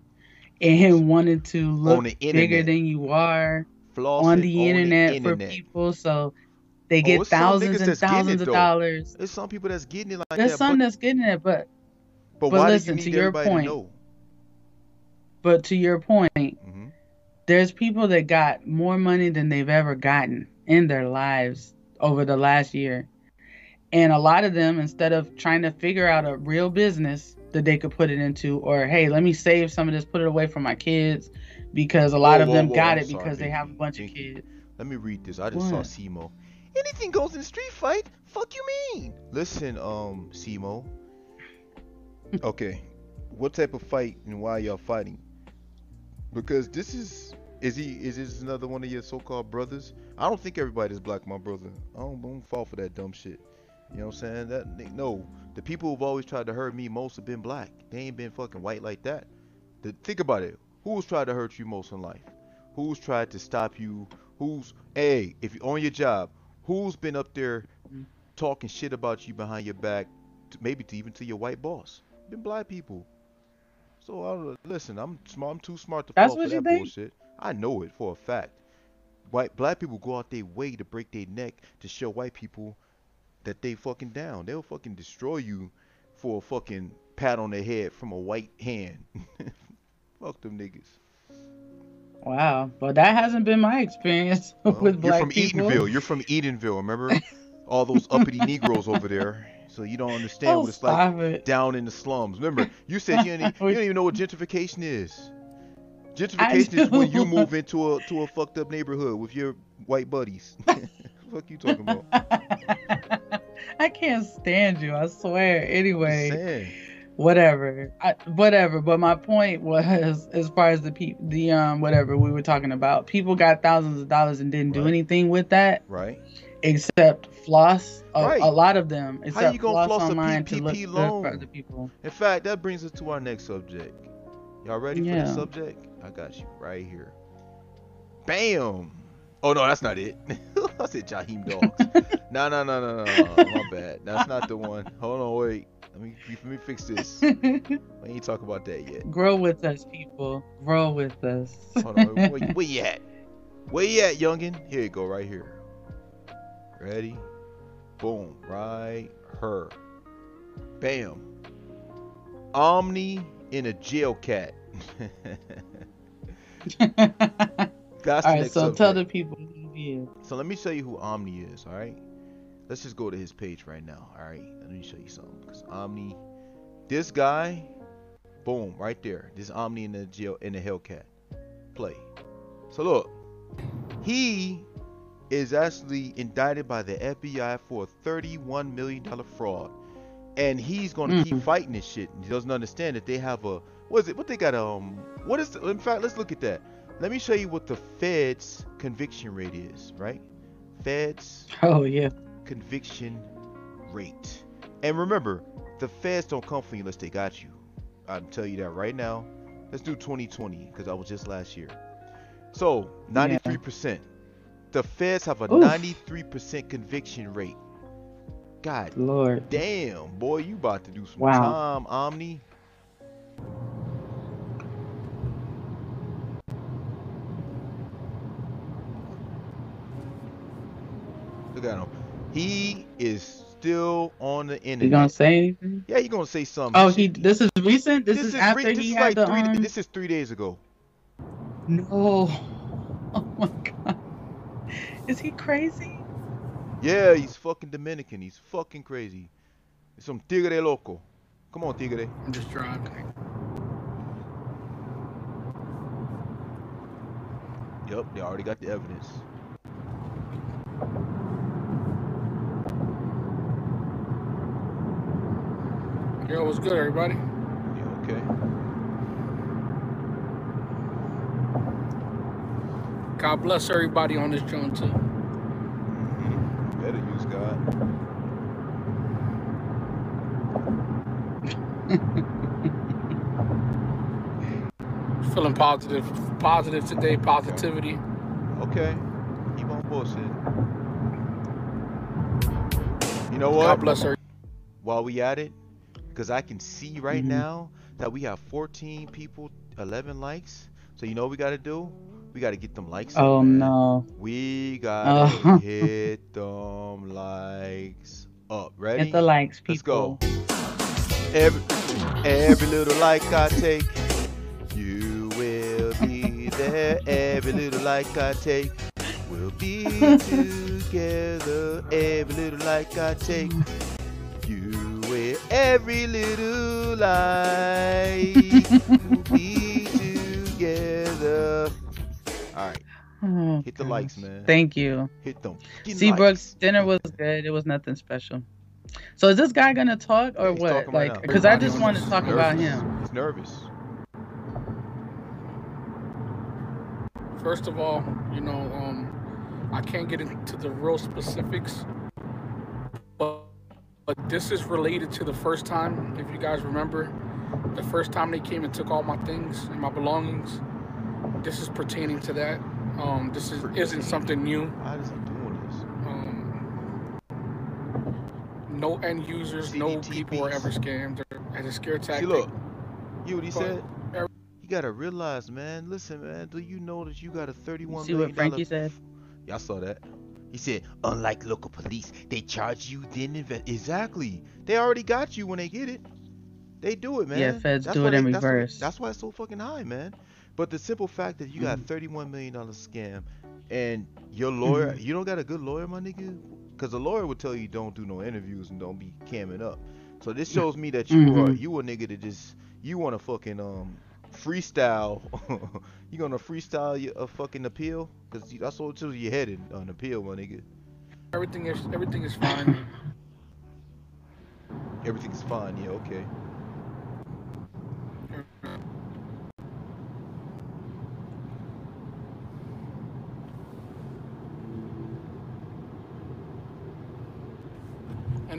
and wanting to look bigger than you are Flossing on the internet, for internet. people, so they Oh, get some thousands and thousands it, of dollars. There's some people that's getting it like There's that. some but, that's getting it, but but but why listen, to your point. to know? But to your point, hmm there's people that got more money than they've ever gotten in their lives over the last year. And a lot of them, instead of trying to figure out a real business that they could put it into, or hey, let me save some of this, put it away for my kids, because a lot Whoa, of them whoa, got I'm it sorry, because they have a bunch of Binki. kids. Let me read this. I just saw What? Simo. Anything goes in a street fight. Fuck you mean? Listen, um, Simo. [laughs] Okay, what type of fight and why y'all fighting? Because this is is he is this another one of your so-called brothers? I don't think everybody's black, my brother. I don't, don't fall for that dumb shit. You know what I'm saying? That no, The people who've always tried to hurt me most have been black. They ain't been fucking white like that. The, think about it. Who's tried to hurt you most in life? Who's tried to stop you? Who's hey, if you're on your job, who's been up there talking shit about you behind your back, to, maybe to even to your white boss? Been black people. So I don't listen. I'm smart. I'm too smart to That's fall for that think? bullshit. I know it for a fact. White black people go out their way to break their neck to show white people that they fucking down. They'll fucking destroy you for a fucking pat on the head from a white hand. [laughs] Fuck them niggas. Wow. but that hasn't been my experience [laughs] Well, with you're from people. Eatonville. You're from Eatonville. Remember all those uppity [laughs] Negroes over there. So you don't understand Oh, what it's like it. down in the slums. Remember, you said you didn't, [laughs] you don't even know what gentrification is. Gentrification is when you move into a to a fucked up neighborhood with your white buddies. [laughs] Fuck you talking about? [laughs] I can't stand you. I swear. Anyway, whatever. I, whatever. But my point was, as far as the pe- the um whatever we were talking about, people got thousands of dollars and didn't do anything with that Right? Except floss. A, Right. a lot of them except you gonna floss floss a online to look PPP loan? for other people. In fact, that brings us to our next subject. Y'all ready for the subject? I got you right here. Bam! Oh no, that's not it. [laughs] I said Jaheim [laughs] Dogs. no, no, no, no, no. My [laughs] bad. That's not the one. Hold on, wait. Let me let me fix this. We ain't talk about that yet. Grow with us, people. Grow with us. Hold on. Where you at? Where you at, youngin? Here you go, right here. Ready? Boom. Right her. Bam. Omi in a jail cat. [laughs] That's All right, so subject. tell the people is. So let me show you who Omi is, all right? Let's just go to his page right now, all right? Let me show you something. Because Omi, this guy, boom, right there. This Omi in the jail in the Hellcat. Play. So look, he is actually indicted by the FBI for a $31 million fraud. And he's gonna keep Mm. fighting this shit. He doesn't understand that they have a what is it? What they got? Um, what is? The, in fact, let's look at that. Let me show you what the Fed's conviction rate is. Right? Fed's Oh yeah. conviction rate. And remember, the Feds don't come for you unless they got you. I'll tell you that right now. Let's do 2020 because I was just last year. So 93%. The Feds have a Oof. 93% conviction rate. God Lord. damn, boy, you about to do some Wow. time, Omi. Look at him. He is still on the internet. You gonna say anything? Yeah, he gonna say something. Oh, he. This is recent. This, is, re- after this he is had like the three. um. This is three days ago. No. [laughs] Oh my god. Is he crazy? Yeah, he's fucking Dominican. He's fucking crazy. It's some tigre loco. Come on, tigre. I'm just driving. Yep, they already got the evidence. Yo, what's good, everybody? Yeah, okay. God bless everybody on this joint too. hmm Better use God. [laughs] Feeling positive, positive today. Positivity. Okay. Keep on bullshit. You know what? God bless her. While we at it, because I can see right Mhm. now that we have 14 people, 11 likes. So you know what we gotta do? We gotta get them likes. Oh man. no. We gotta Oh. [laughs] hit them likes up. Ready? Hit the likes, people. Let's go. Every every little like I take, you will be there. Every little like I take, we'll be together. Every little like I take, you will. Every little like Oh, hit the likes, man. Thank you. Hit them. fucking See, Brooks, likes. dinner was good. It was nothing special. So is this guy gonna talk or Yeah, what? Like, now. because I just on want to this talk about him. He's nervous. First of all, you know, um, I can't get into the real specifics, but but this is related to the first time. If you guys remember, the first time they came and took all my things and my belongings. This is pertaining to that. Um, this is isn't something new. Why is he doing this? Um, no end users, no people are ever scammed or as a scare See, look, you what he But said? every- You gotta realize, man. Listen, man. Do you know that you got a thirty-one See what Frankie dollar- said? Y'all saw that. He said, unlike local police, they charge you then invest. Exactly. They already got you when they get it. They do it, man. Yeah, feds do why it in they- that's why- reverse. That's why it's so fucking high, man. But the simple fact that you got Mhm. thirty-one million dollar scam, and your lawyer, Mm-hmm. you don't got a good lawyer, my nigga, because a lawyer would tell you don't do no interviews and don't be camming up. So this shows me that you are Mhm. you a nigga that just you want to fucking um freestyle. [laughs] you gonna freestyle your, a fucking appeal? Cause that's what to your head in an appeal, my nigga. everything is everything is fine. Everything's fine. Yeah, okay.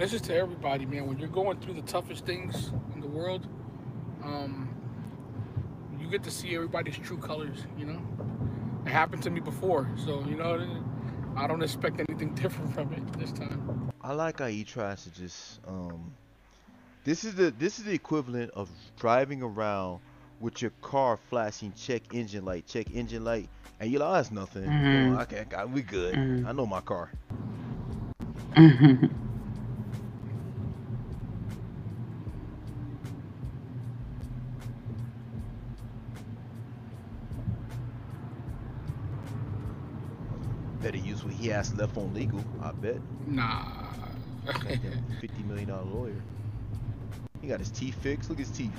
This is to everybody, man. When you're going through the toughest things in the world, um, you get to see everybody's true colors. You know, it happened to me before, so you know, I don't expect anything [laughs] different from it this time. I like how he tries to just um. This is the this is the equivalent of driving around with your car flashing check engine light, check engine light, and you're like, oh, that's nothing. Mhm. Oh, okay, okay, we good. Mhm. I know my car. Better [laughs] he has left on legal. I bet. Nah. Goddamn [laughs] fifty million dollar lawyer. He got his teeth fixed. Look at his teeth.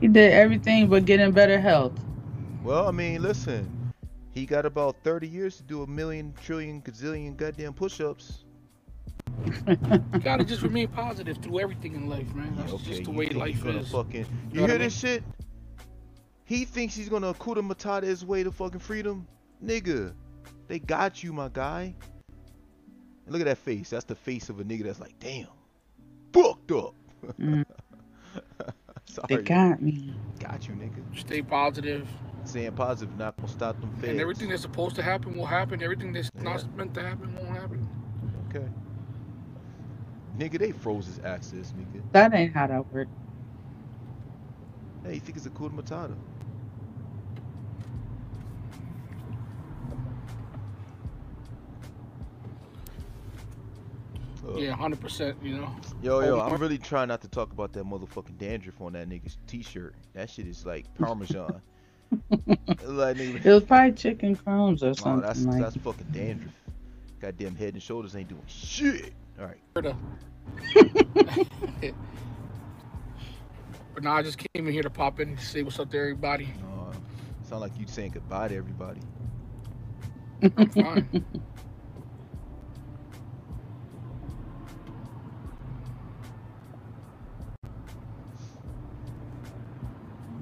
he did everything but get in better health. Well, I mean, listen. He got about 30 years to do a million, trillion, gazillion goddamn push-ups. you [laughs] gotta just remain positive through everything in life, man. That's okay, just the way life gonna is. fucking. You know hear I this shit? He thinks he's gonna Hakuna Matata his way to fucking freedom, nigga. They got you, my guy. And look at that face. That's the face of a nigga that's like, damn, fucked up. Mm, [laughs] Sorry, they got me. got you, nigga. Stay positive, Saying positive, not gonna stop them feds. and everything that's supposed to happen will happen. Everything that's Yeah. not meant to happen won't happen. Okay. Nigga, they froze his access, nigga. That ain't how that works. Hey, you think it's a Hakuna Matata? Yeah, hundred percent. You know. Yo, yo, Oh, I'm really trying not to talk about that motherfucking dandruff on that nigga's t-shirt. That shit is like Parmesan. [laughs] like, It was probably chicken crumbs or oh, something that's like. that's fucking dandruff. Goddamn head and shoulders ain't doing shit. All right. [laughs] But now I just came in here to pop in and say what's up to everybody. Uh, sound like you saying goodbye to everybody. I'm fine. [laughs]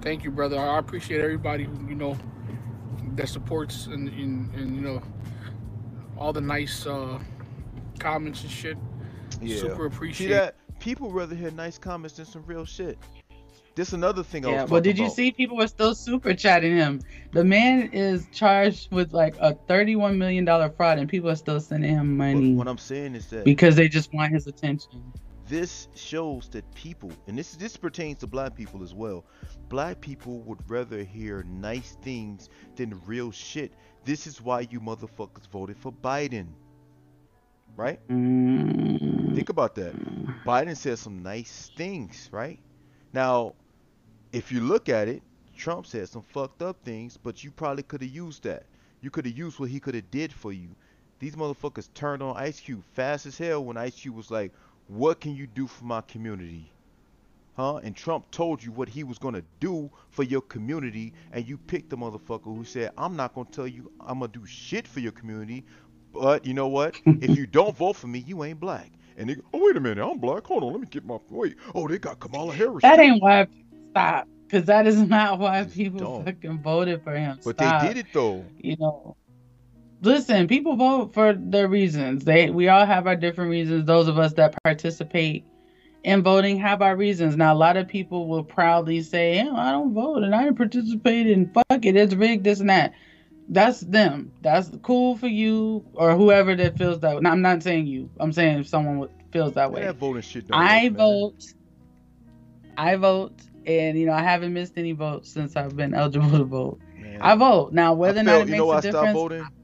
Thank you, brother. I appreciate everybody who, you know, that supports and, and, and you know, all the nice uh, comments and shit. Yeah. Super appreciate. See that? People rather hear nice comments than some real shit. This another thing I Yeah, was but talking did you about. see people were still super chatting him? The man is charged with like a thirty-one million dollar fraud, and people are still sending him But money what I'm saying is that because they just want his attention. This shows that people, and this this pertains to black people as well. Black people would rather hear nice things than real shit. This is why you motherfuckers voted for Biden. Right? Mm, Think about that. Biden said some nice things, right? Now, if you look at it, Trump said some fucked up things, but you probably could have used that. You could have used what he could have did for you. These motherfuckers turned on Ice Cube fast as hell when Ice Cube was like, "What can you do for my community?" Huh? And Trump told you what he was gonna do for your community, and you picked the motherfucker who said, "I'm not gonna tell you I'm gonna do shit for your community, but you know what? if you [laughs] don't vote for me, you ain't black." And they go, "Oh wait a minute, I'm black. Hold on, let me get my wait. Oh, they got Kamala Harris. that ain't why. Stop, because that is not why people fucking voted for him. But Stop. they did it though. You know, listen, people vote for their reasons. They we all have our different reasons. Those of us that participate in voting have our reasons. Now a lot of people will proudly say, yeah, I don't vote and I didn't participate and fuck it, it's rigged, this and that. That's them. That's cool for you or whoever that feels that way. Now, I'm not saying you. I'm saying if someone feels that way. That voting shit I work, vote. I vote, and you know I haven't missed any votes since I've been eligible to vote. Man, I vote now. Whether I or not felt- it you makes know why a I difference.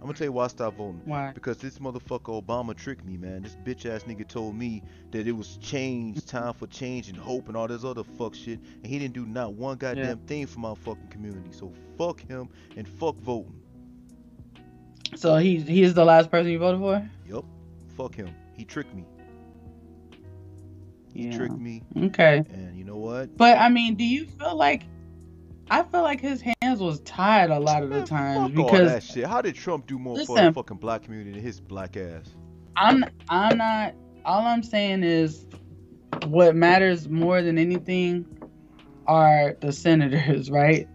I'm gonna tell you why I stopped voting. Why? Because this motherfucker Obama tricked me, man. This bitch ass nigga told me that it was change, time for change and hope and all this other fuck shit. And he didn't do not one goddamn thing for my fucking community. So fuck him and fuck voting. So he he is the last person you voted for. Yup. Fuck him. He tricked me. He Yeah. tricked me. Okay. And you know what? But I mean, do you feel like? I feel like his was tired a lot of the times fuck all that because shit. How did Trump do more for the fucking black community than his black ass? I'm I'm not. All I'm saying is, what matters more than anything are the senators, [laughs] right?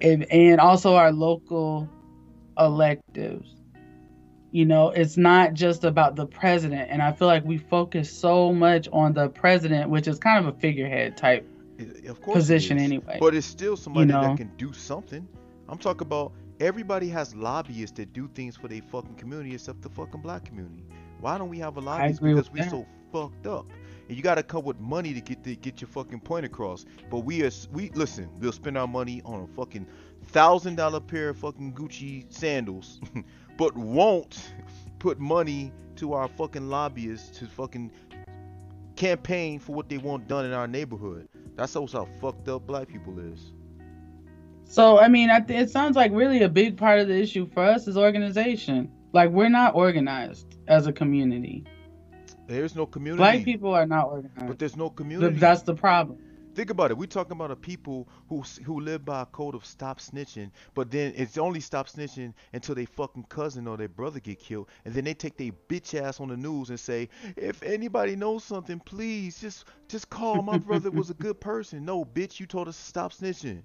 And, and also our local electives. You know, it's not just about the president. And I feel like we focus so much on the president, which is kind of a figurehead type of course position anyway. But it's still somebody know? that can do something. I'm talking about everybody has lobbyists that do things for their fucking community except the fucking black community. Why don't we have a lobbyist? Because with we that. so fucked up. And you gotta come with money to get the, get your fucking point across. But we are we listen, we'll spend our money on a fucking thousand dollar pair of fucking Gucci sandals, [laughs] but won't put money to our fucking lobbyists to fucking campaign for what they want done in our neighborhood. That's also how fucked up black people is. so, I mean, I th- it sounds like really a big part of the issue for us is organization. Like, we're not organized as a community. There's no community. Black people are not organized. but there's no community. Th- That's the problem. Think about it. We're talking about a people who who live by a code of stop snitching, but then it's only stop snitching until they fucking cousin or their brother get killed, and then they take their bitch ass on the news and say, if anybody knows something, please just just call. My brother was a good person. No, bitch, you told us to stop snitching.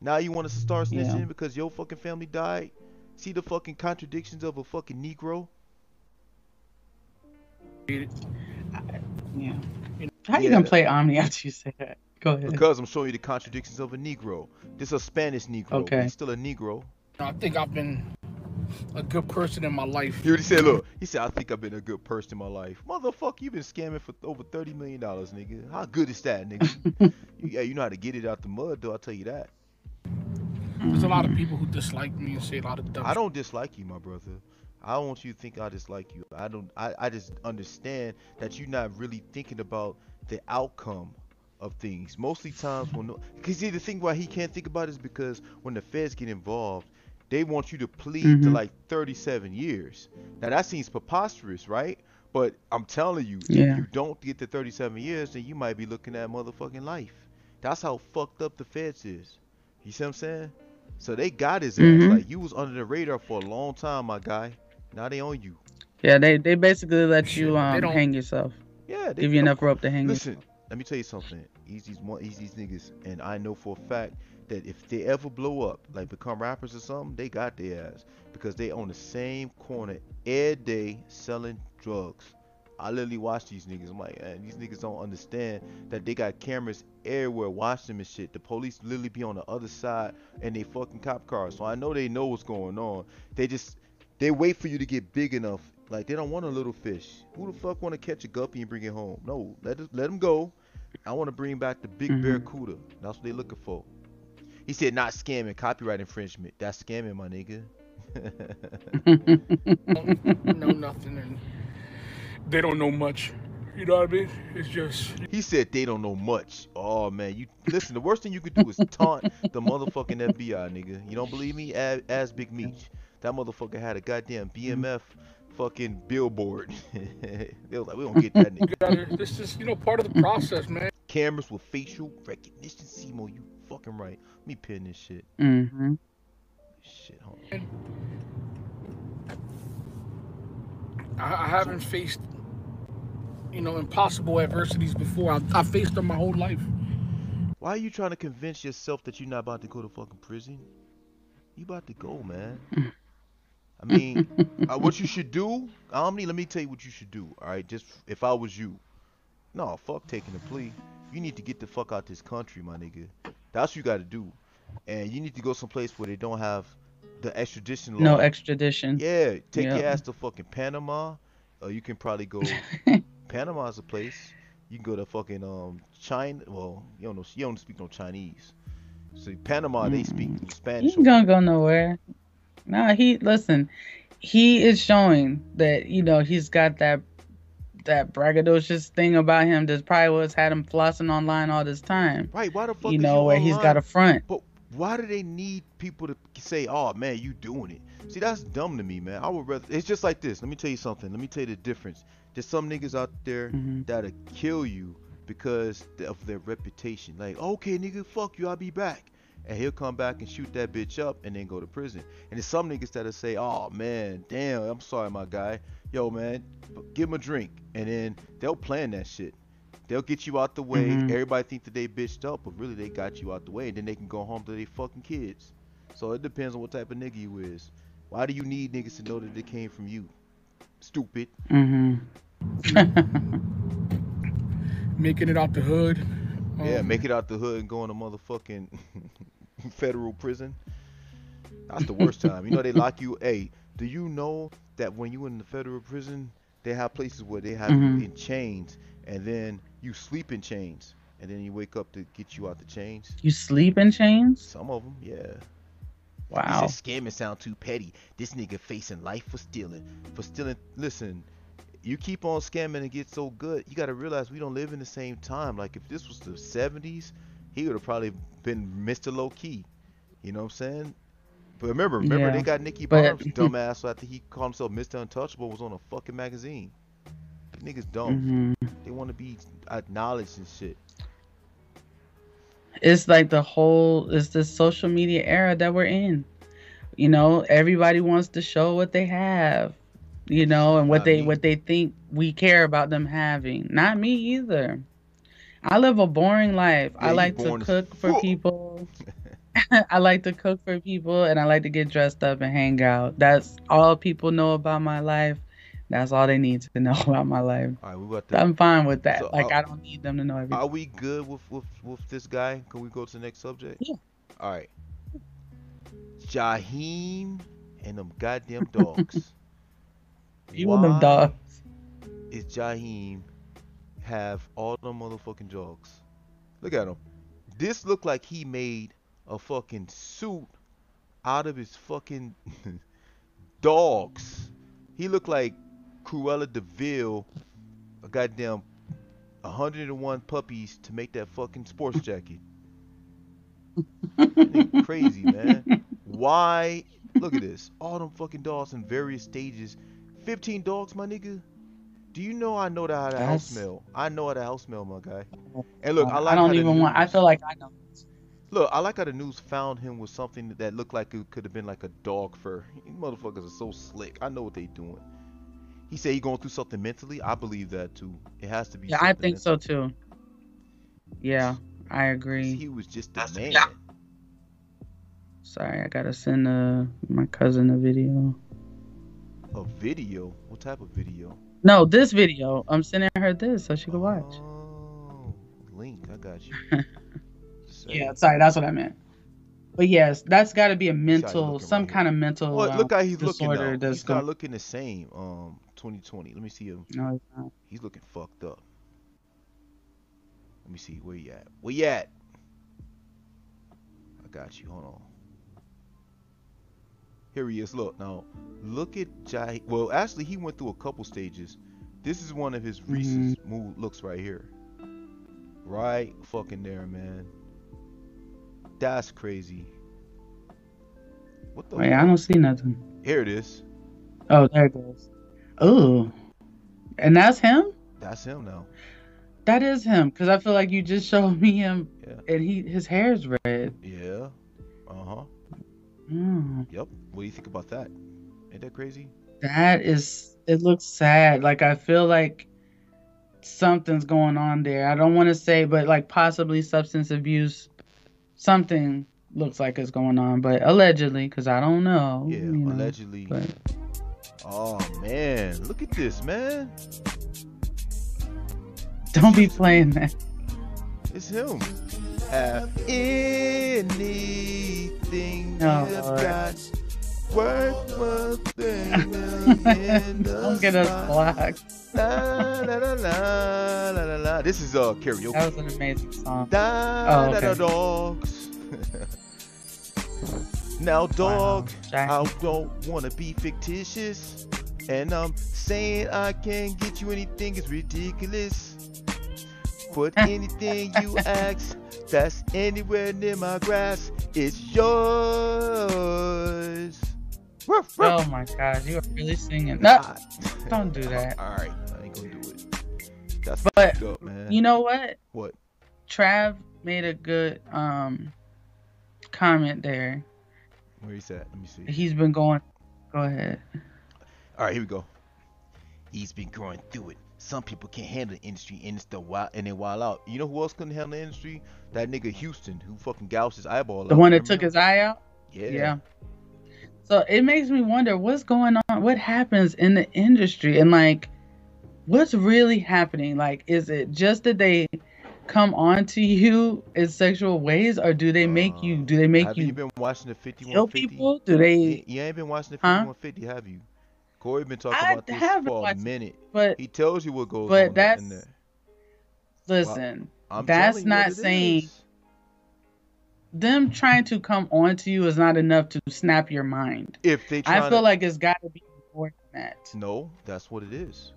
Now you want us to start Yeah. snitching because your fucking family died. See the fucking contradictions of a fucking Negro. Yeah. How you Yeah. gonna play Omi after you say that? Go ahead. Because I'm showing you the contradictions of a Negro. This is a Spanish Negro. Okay. He's still a Negro. I think I've been a good person in my life. He already said, look, he said, I think I've been a good person in my life. Motherfucker, you've been scamming for over $30 million, nigga. How good is that, nigga? [laughs] Yeah, you know how to get it out the mud, though, I'll tell you that. There's a lot of people who dislike me and say a lot of dumb I don't dislike you, my brother. I don't want you to think I dislike you. I don't, I, I just understand that you're not really thinking about the outcome of things. Mostly times when, because see, the thing why he can't think about it is because when the feds get involved, they want you to plead to Mhm. like 37 years. Now that seems preposterous, right? But I'm telling you, Yeah. if you don't get to 37 years, then you might be looking at motherfucking life. That's how fucked up the feds is. You see what I'm saying? So they got his ass. Mhm. Like you was under the radar for a long time, my guy. Now they on you. Yeah, they they basically let you um don't- hang yourself. Yeah, they Give you enough rope to hang Listen, yourself. Let me tell you something. Easy's one Easy's niggas, and I know for a fact that if they ever blow up, like become rappers or something, they got their ass because they on the same corner every day selling drugs. I literally watch these niggas. I'm like, man, these niggas don't understand that they got cameras everywhere watching them and shit. The police literally be on the other side and they fucking cop cars. So I know they know what's going on. They just they wait for you to get big enough. Like they don't want a little fish. Who the fuck want to catch a guppy and bring it home? No, let it, let them go. I want to bring back the big Mhm. barracuda. That's what they're looking for. He said not scamming, copyright infringement. That's scamming, my nigga. [laughs] know nothing and they don't know much. You know what I mean? It's just he said they don't know much. Oh man, you listen. The worst thing you could do is taunt the motherfucking FBI, nigga. You don't believe me? Ask, ask Big Meech. That motherfucker had a goddamn BMF fucking billboard. [laughs] they was like, we don't get that nigga. [laughs] this is you know part of the process, man. Cameras with facial recognition. Simo, you fucking right. Let me pin this shit. Mm-hmm. Shit, hold on. I, I haven't faced you know impossible adversities before. I, I faced them my whole life. Why are you trying to convince yourself that you're not about to go to fucking prison? You about to go, man. [laughs] I mean, [laughs] uh, what you should do, Omi, let me tell you what you should do, alright? Just if I was you. No, fuck taking a plea. You need to get the fuck out of this country, my nigga. That's what you gotta do. And you need to go someplace where they don't have the extradition law. no extradition. Yeah, take Yeah. your ass to fucking Panama. Or you can probably go [laughs] Panama's a place. You can go to fucking um China. Well, you don't know you don't speak no Chinese. So Panama they speak Spanish. He ain't gonna go nowhere. Nah, he listen. He is showing that you know he's got that that braggadocious thing about him. That's probably what's had him flossing online all this time. Right? Why the fuck? You know where he's got a front. But why do they need people to say, "Oh man, you doing it"? See, that's dumb to me, man. I would rather. It's just like this. Let me tell you something. Let me tell you the difference. There's some niggas out there Mhm. that'll kill you because of their reputation. Like, okay, nigga, fuck you, I'll be back. And he'll come back and shoot that bitch up and then go to prison. And there's some niggas that'll say, oh man, damn, I'm sorry, my guy. Yo, man, give him a drink. And then they'll plan that shit. They'll get you out the way. Mhm. Everybody think that they bitched up, but really they got you out the way. And then they can go home to their fucking kids. So it depends on what type of nigga you is. Why do you need niggas to know that they came from you? Stupid. Mhm. [laughs] Making it out the hood. Yeah, Um, make it out the hood and go in a motherfucking [laughs] [laughs] federal prison. That's the worst time. You know they lock you. Hey, do you know that when you in the federal prison, they have places where they have Mhm. you in chains, and then you sleep in chains, and then you wake up to get you out the chains. you sleep in chains? Some of them, yeah. Wow. Said scamming sound too petty. This nigga facing life for stealing. For stealing. Listen, you keep on scamming and get so good. You got to realize we don't live in the same time. Like if this was the 70s, he would have probably been Mr. Low Key. You know what I'm saying? But remember, remember Yeah, they got Nicky but- Barnes, dumbass, so after he called himself Mr. Untouchable, was on a fucking magazine. These niggas dumb. Mhm. They want to be acknowledged and shit. It's like the whole it's this social media era that we're in. You know, everybody wants to show what they have. You know, and what Not they me. what they think we care about them having. Not me either. I live a boring life. Yeah, I like to as cook for people. [laughs] [laughs] I like to cook for people and I like to get dressed up and hang out. That's all people know about my life. That's all they need to [laughs] know about my life. All right, we got the. I'm fine with that. So, like uh, I don't need them to know everything. Are we good with, with with this guy? Can we go to the next subject? Yeah. All right. Jaheim and them goddamn dogs. you and them dogs. Is Jaheim have all the motherfucking dogs? Look at him. This look like he made a fucking suit out of his fucking [laughs] dogs. He looked like Cruella de Vil, a goddamn 101 puppies to make that fucking sports jacket. Crazy, man. Why? Look at this. All them fucking dogs in various stages. 15 dogs, my nigga. Do you know I know that how the house That's- smell? I know how the house smell, my guy. And look, I I, like how don't the even want. I feel like I know. Look, I like how the news found him with something that looked like it could have been like a dog fur. These motherfuckers are so slick. I know what they doing. He said he going through something mentally. I believe that too. It has to be. Yeah, I something think so too. Yeah, I agree. He was just a man. yeah. Sorry, I gotta send uh, my cousin a video. A video? What type of video? No, this video. I'm sending her this so she can watch. Oh, link. I got you. [laughs] Just Yeah, sorry, that's what I meant. But yes, that's got to be a mental, some right here. kind of mental Well, look uh, how he's looking disorder though. that's He's not looking the same. Um, 2020. Let me see him. No, it's not. He's looking fucked up. Let me see where you at. Where you at? I got you. Hold on. Here he is. Look now. Look at Jai. Well, actually, he went through a couple stages. This is one of his recent move looks right here. Right fucking there, man. That's crazy. What the? Wait, I don't see nothing. Here it is. Oh, there it goes. Oh, and that's him. That's him now. That is him, cause I feel like you just [laughs] showed me him, Yeah. and he his hair's red. Yeah. Uh huh. Mm, Yep. What do you think about that? Ain't that crazy? that is. It looks sad. Like I feel like something's going on there. I don't want to say, but like possibly substance abuse, something looks like it's going on, but allegedly, because I don't know. Yeah, you know, allegedly. But Oh man, look at this, man. don't be playing that. It's him. Have anything Oh, you've Lord. got worth one thing million don't get us blocked. [laughs] La, la, la, la, la, la, la. This is uh karaoke. That was an amazing song. Da, Oh, da, da, dogs. [laughs] now, dog, Jack. I don't wanna be fictitious, and I'm saying I can't get you anything is ridiculous. But [laughs] anything you ask that's anywhere near my grass is yours. Ruff, Oh my god, you are really singing. No, [laughs] don't do that. All right, I ain't gonna do it. That's But, up, man. you know what? what? Trav made a good um comment there. Where he's at? Let me see. He's been going. Go ahead. All right, here we go. He's been going through it. Some people can't handle the industry and it's the wild and they wild out. You know who else couldn't handle the industry? That nigga Houston who fucking gouged his eyeball The out. one that Remember took his eye out. Yeah. Yeah. So it makes me wonder what's going on. What happens in the industry and like, what's really happening? Like, is it just that they come on to you in sexual ways, or do they make you? Um, do they make have you you been watching the kill 5150? people? Do they? you ain't been watching the Huh? 5150, have you? Corey been talking I about this for a minute. But He tells you what goes But on that's- in there. listen, I'm that's telling you what not saying- is. them trying to come on to you is not enough to snap your mind. If they I feel like it's got to be more than that. no, that's what it is.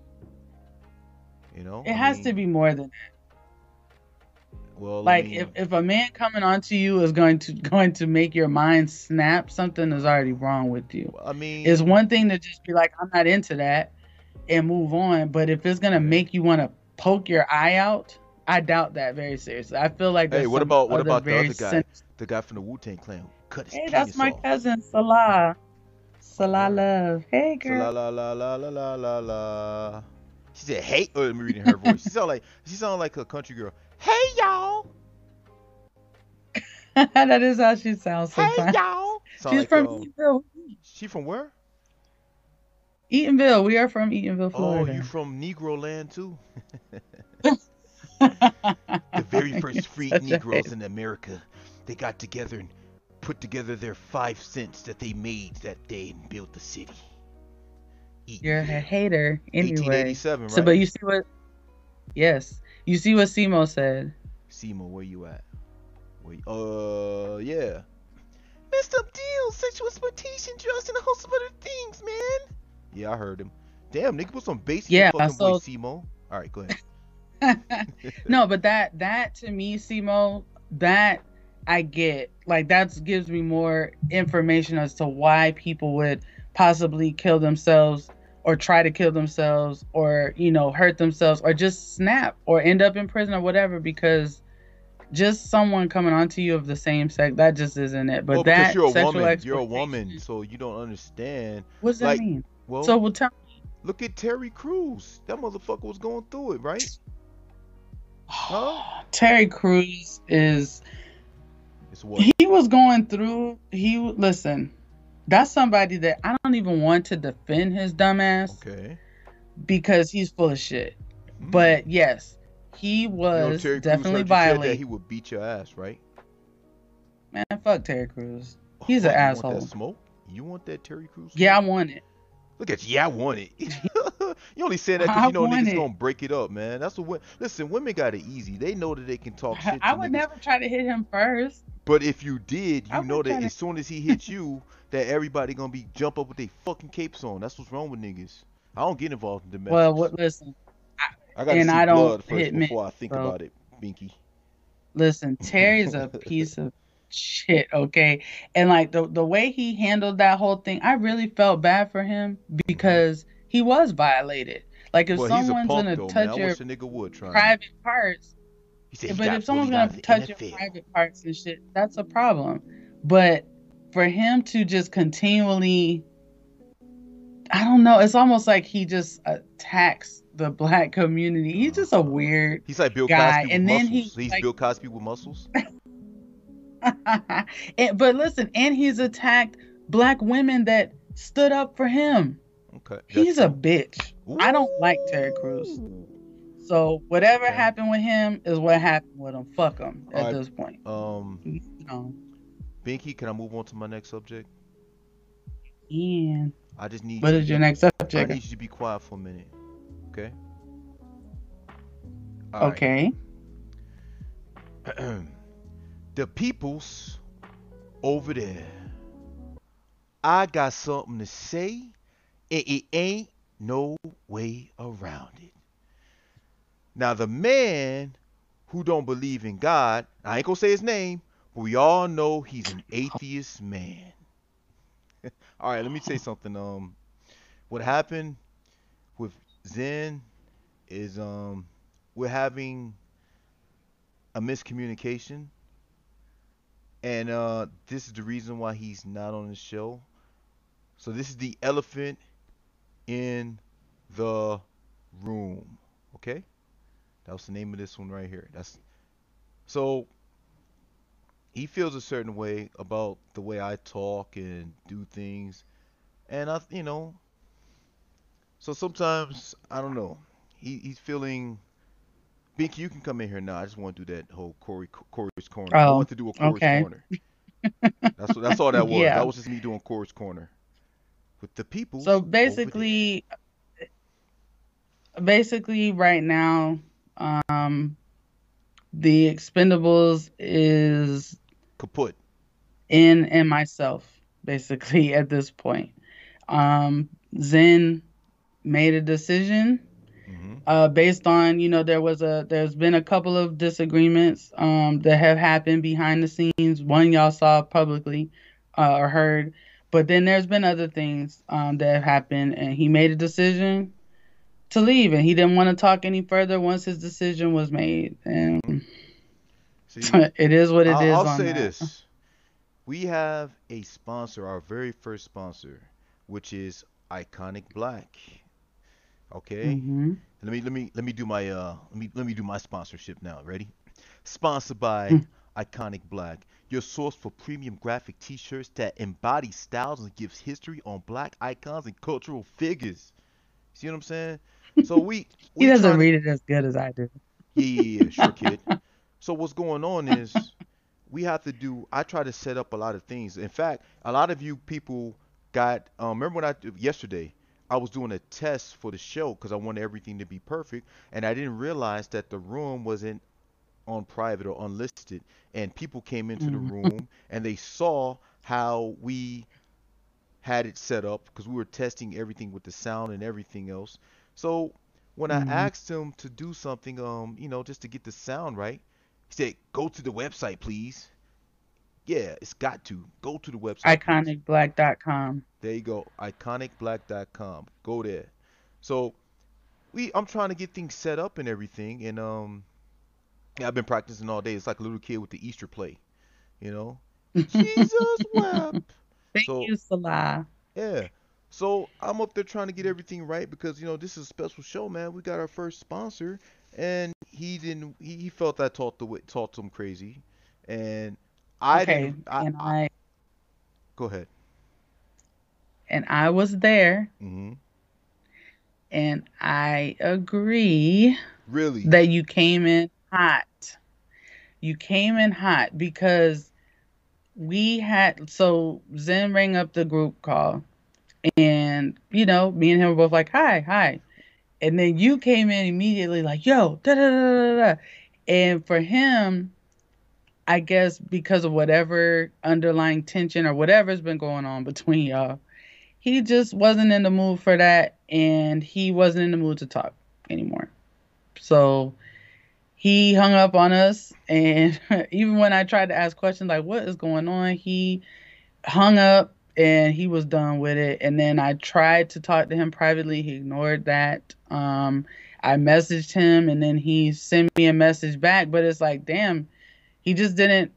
You know, It I has mean, to be more than that. Well, like if, if a man coming onto you is going to [laughs] going to make your mind snap something is already wrong with you I mean, it's one thing to just be like i'm not into that and move on but if it's gonna make you want to poke your eye out I doubt that very seriously. I feel like hey, what about what about the other guy, sinister. the guy from the Wu Tang Clan? Cut his hey, that's my off. cousin Salah. Salah love. Hey girl. Salah la la la la la la. She said, "Hey." Oh, I'm reading her voice. She sound like she sound like a country girl. Hey y'all. [laughs] that is how she sounds sometimes. Hey y'all. [laughs] Sound She's like, from um, Eatonville. She from where? Eatonville. We are from Eatonville, Florida. Oh, you from Negro land too. [laughs] The very [laughs] first freed a Negroes in America, they got together and put together their five cents that they made that day and built the city. Eat You're a hater anyway. 1887, right? So, but you see what? Yes, you see what Simo said. Seymour, where you at? Where you, uh, yeah. Messed up deal, sexual exploitation, drugs, and a host of other things, man. Yeah, I heard him. Damn, nigga, put some bass in Yeah, fucking so- Seymour. All right, go ahead. No, but that that to me, Simo, that I get. Like that gives me more information as to why people would possibly kill themselves or try to kill themselves or you know hurt themselves or just snap or end up in prison or whatever because just someone coming onto you of the same sex that just isn't it but well, that you're a woman, you're a woman, so you don't understand. what does that like, mean Well, so well tell look at Terry Crews. That motherfucker was going through it, right? Huh? Terry Crews is he was going through he listen that's somebody that i don't even want to defend his dumbass Okay. because he's full of shit Hmm. but yes he You know, was definitely you said that violent he would beat your ass, right? man fuck terry Crews He's an Oh, you Want asshole. that smoke? You want that Terry Crews? yeah i want it Look at you. Yeah, I want it. [laughs] you only say that because you know niggas it. gonna break it up, man. That's what. Listen, women got it easy. They know that they can talk [laughs] shit. To i would niggas. never try to hit him first But if you did, you know that to- as soon as he hits you, that everybody gonna be jump up with their fucking capes on. That's what's wrong with niggas. I don't get involved in domestic. well what listen I gotta and I don't blood first hit men, before I think so- about it, Binki. listen terry's a [laughs] piece of shit okay and like the the way he handled that whole thing i really felt bad for him mm-hmm. because he was violated like if Well, someone's punk gonna though, touch your wish a nigga would try. me. private parts He said but if someone's gonna touch your private parts and shit that's a problem but for him to just continually i don't know it's almost like he just attacks the black community he's just a uh-huh. weird He's like Bill guy, Cosby with and then he, muscles. He's like- Bill Cosby with muscles. [laughs] and, but listen, and he's attacked black women that stood up for him. Okay. He's a bitch. I don't like Terry Crews. So whatever Okay. happened with him is what happened with him. Fuck him at Alright. this point. Um, You know. Binki, can I move on to my next subject? Yeah. I just need what you is your next I subject? need you to be quiet for a minute. Okay? All right. Okay. [clears throat] the peoples over there. I got something to say, and it ain't no way around it. Now, the man who don't believe in God, I ain't gonna say his name, but we all know he's an atheist man. [laughs] all right, let me say something. Um, what happened with Zen is um we're having a miscommunication and uh this is the reason why he's not on the show so this is the elephant in the room okay that was the name of this one right here that's so he feels a certain way about the way I talk and do things and I you know so sometimes I don't know he, he's feeling Binki, you can come in here now. I just want to do that whole Corey Corey's corner. I Oh, want to do a Corey's okay. corner. That's that's all that [laughs] was. Yeah. That was just me doing Corey's corner with the people. So basically, basically right now, um, the Expendables is kaput. in and myself basically [laughs] at this point. Um, Zen made a decision hmm uh, based on you know there was a there's been a couple of disagreements um, that have happened behind the scenes. One y'all saw publicly uh, or heard, but then there's been other things um, that have happened, and he made a decision to leave, and he didn't want to talk any further once his decision was made, and See, [laughs] it is what it is. I'll, I'll on say that. this: we have a sponsor, our very first sponsor, which is Iconic Black. Okay. Mhm. Let me let me let me do my uh let me let me do my sponsorship now. Ready? Sponsored by Mm. Iconic Black, your source for premium graphic T-shirts that embody styles and gives history on Black icons and cultural figures. See what I'm saying? So we [laughs] we He doesn't read it as good as I do. yeah, yeah, yeah, sure, kid. [laughs] So what's going on is we have to do. I try to set up a lot of things. In fact, a lot of you people got. Um, remember when I yesterday I was doing a test for the show because I wanted everything to be perfect, and I didn't realize that the room wasn't on private or unlisted, and people came into the Mhm. room and they saw how we had it set up because we were testing everything with the sound and everything else. So when Mhm. I asked him to do something, um, you know, just to get the sound right, he said, "Go to the website, please." Yeah, it's got to go to the website. IconicBlack.com. There you go, iconicblack.com. Go there. So we, I'm trying to get things set up and everything, and um, I've been practicing all day. It's like a little kid with the Easter play, you know. [laughs] Jesus wept. Thank So- you, Salah. Yeah. So I'm up there trying to get everything right because you know this is a special show, man. We got our first sponsor, and he didn't. He, he felt I talked the talked him crazy, and I okay, didn't. I, and I- I go ahead. and I was there, hmm and I agree Really? that you came in hot. You came in hot because we had so Zen rang up the group call, and you know me and him were both like hi hi, and then you came in immediately like yo da da da da da, and for him. I guess because of whatever underlying tension or whatever's been going on between y'all, he just wasn't in the mood for that and he wasn't in the mood to talk anymore. So he hung up on us and [laughs] even when I tried to ask questions like what is going on, he hung up and he was done with it. And then I tried to talk to him privately, he ignored that. Um I messaged him and then he sent me a message back, but it's like, damn, he just didn't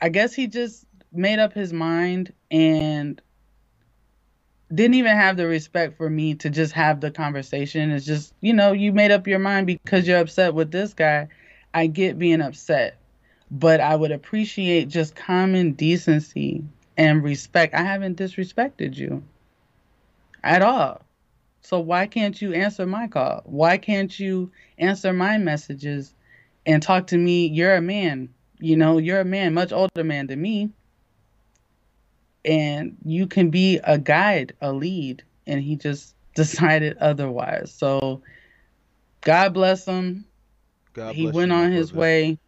I guess he just made up his mind and didn't even have the respect for me to just have the conversation. It's just, you know, you made up your mind because you're upset with this guy. I get being upset. but I would appreciate just common decency and respect. I haven't disrespected you at all. So why can't you answer my call? Why can't you answer my messages and talk to me? You're a man. You know, you're a man, much older man than me. And you can be a guide, a lead. And he just [laughs] decided otherwise. So God bless him. God he bless went you, on his brother. way.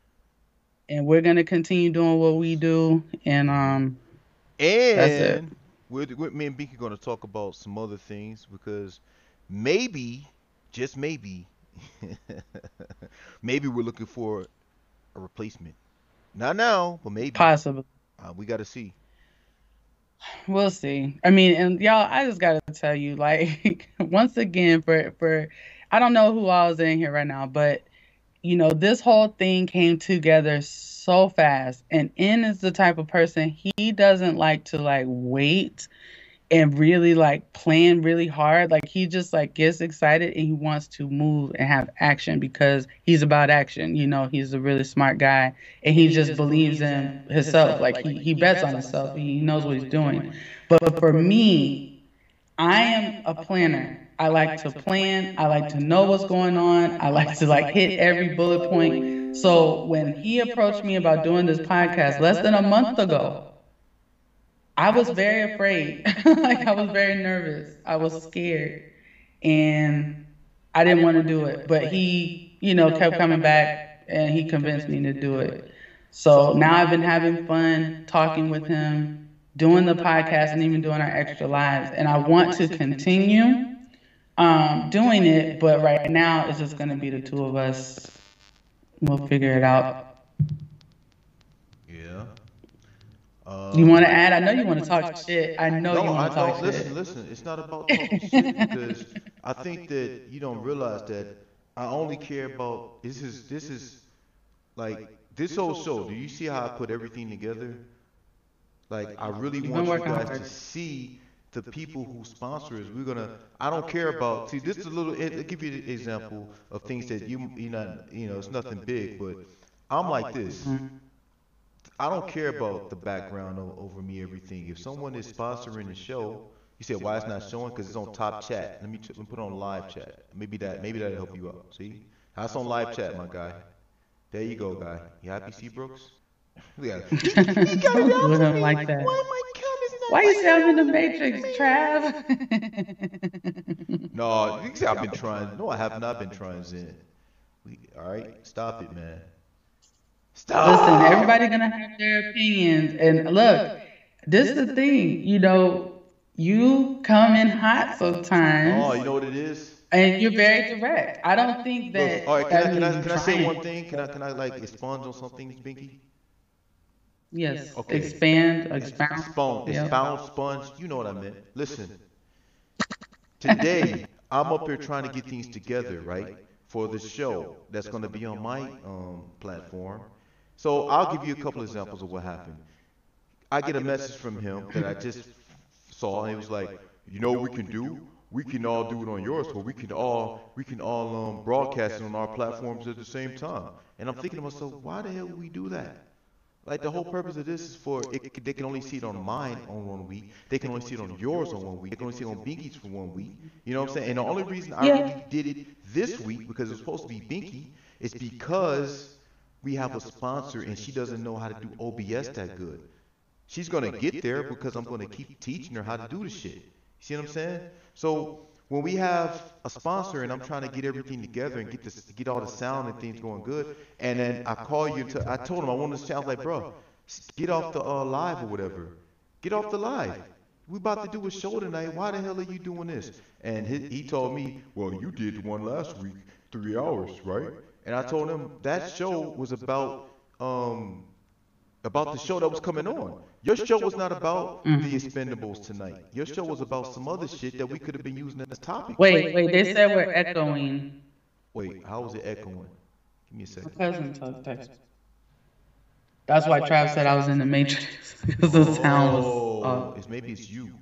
And we're gonna continue doing what we do. And um it. And we're, we're, me and Binki going to talk about some other things because maybe, just maybe, [laughs] maybe we're looking for a replacement. Not now, but maybe. possibly. Uh, we got to see. We'll see. I mean, and y'all, I just gotta tell you, like, [laughs] once again, for for, I don't know who all is in here right now, but you know, this whole thing came together so fast. And N is the type of person he doesn't like to like wait and really like plan really hard. Like he just like gets excited and he wants to move and have action because he's about action. You know, he's a really smart guy and he, just, believes in himself. Like he, he bets on himself. He knows what he's doing. But but for me, I am a planner. I like to plan. I like to know what's going on. I like to like hit every bullet point. So when he approached me about doing this podcast less than a month ago, I was very afraid. like I was very nervous. I was scared. And I didn't want to do it. But he, you know, kept coming back and he convinced me to do it. So now I've been having fun talking with him, doing the podcast and even doing our extra lives. And I want to continue um, doing it, but right now it's just going to be the two of us. We'll figure it out. Yeah. You Um, want to add? I know you want to talk shit. I know you No, I want to talk don't. shit. Listen, listen. It's not about talking shit because I think that you don't realize that I only care about this is this is like this whole show. Do you see how I put everything together? Like I really want you guys hard. to see the people who sponsor us. We're gonna. I don't care about. See, this is a little. It, will give you an example of things that you you not you know it's nothing big, but I'm like this. I don't care about the background o- over me, everything. If someone is sponsoring the show, you said why it's not showing? Because it's on top chat. Let me, ch- let me put it on live chat. Maybe that maybe that'll help you out. See, that's on live chat, my guy. There you go, guy. You happy, Seabrooks? We got it. He got it We're for like that. Why my comments not Why you like in the that? Matrix, Trav? [laughs] No, you say I've been trying. No, I have not been trying, Zen. We, all right, stop it, man. Stop. Listen, everybody gonna have their opinions, and look, this is the thing. You know, you come in hot sometimes, Oh, you know what it is? and you're very direct. I don't think that. Look, all right, can I, can I, can I say one thing? Can I, can I like expunge on something, Binki? Yes. Okay. Expand, expound. Expound, expound, sponge. You know what I meant. Listen. Today, I'm up here trying to get things together, right, for the show that's going to be on my um, platform. So I'll give you a couple examples of what happened. I get a message from him that I just saw, and he was like, "You know what we can do? We can all do it on yours, so we can all we can all um, broadcast it on our platforms at the same time." And I'm thinking to myself, why the hell would we do that? Like the whole purpose of this is for it, they can only see it on mine on one week. They can only see it on yours on one week. They can only see it on Binki's for one week. You know what I'm saying? And the only reason I really did it this week because it's supposed to be Binki is because we have a sponsor and she doesn't know how to do OBS that good. She's gonna get there because I'm gonna keep teaching her how to do the shit. See what I'm saying? So when we have a sponsor and I'm trying to get everything together and get this, get all the sound and things going good, and then I call you to, I told him I want this channel, like, bro, get off the uh, live or whatever. Get off the live. We about to do a show tonight. Why the hell are you doing this? And he, he told me, well, you did one last week, three hours, right? And I told him that show was about um, um about the show that was coming on. Your show was not about mm-hmm. the Expendables tonight. Your show was about some other shit that we could have been using as a topic. Wait, wait. They said we're echoing. Wait, how was it echoing? Give me a My second. cousin told text. That's why Trav said I was in the Matrix because the sound was. Oh, off. it's uh, maybe it's you.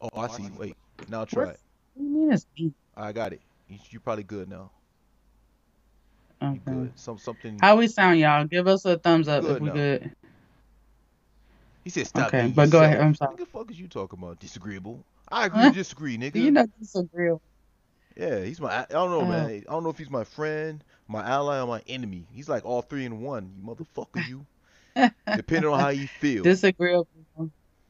Oh, I see. Wait, now try it. What do you mean it's me? I got it. You, you're probably good now. Okay. good. Some something. How we sound, y'all? Give us a thumbs up Good if we now. good. He said stop Okay, but go ahead. I'm sorry. What the fuck is you talking about? Disagreeable. I agree to [laughs] disagree, nigga. You know, disagree. Yeah, he's my. I don't know, Oh. man. I don't know if he's my friend, my ally, or my enemy. He's like all three in one. You motherfucker, you. [laughs] Depending on how you feel. Disagreeable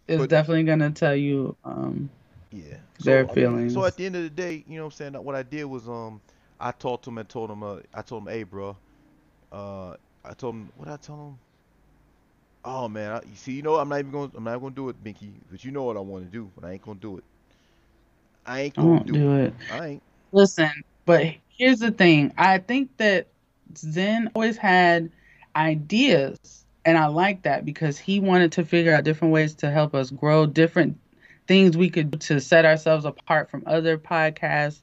is But- definitely gonna tell you. Um, yeah. their I mean, feelings. So at the end of the day, you know what I'm saying? What I did was um, I talked to him and told him uh, I told him, hey, bro, uh, I told him what I tell him. Oh man, I, you see, you know, I'm not even going. to I'm not gonna do it, Binki. But you know what I want to do, but I ain't gonna do it. I ain't gonna won't do, do it. it. I ain't. Listen, but here's the thing. I think that Zen always had ideas, and I like that because he wanted to figure out different ways to help us grow, different things we could do to set ourselves apart from other podcasts.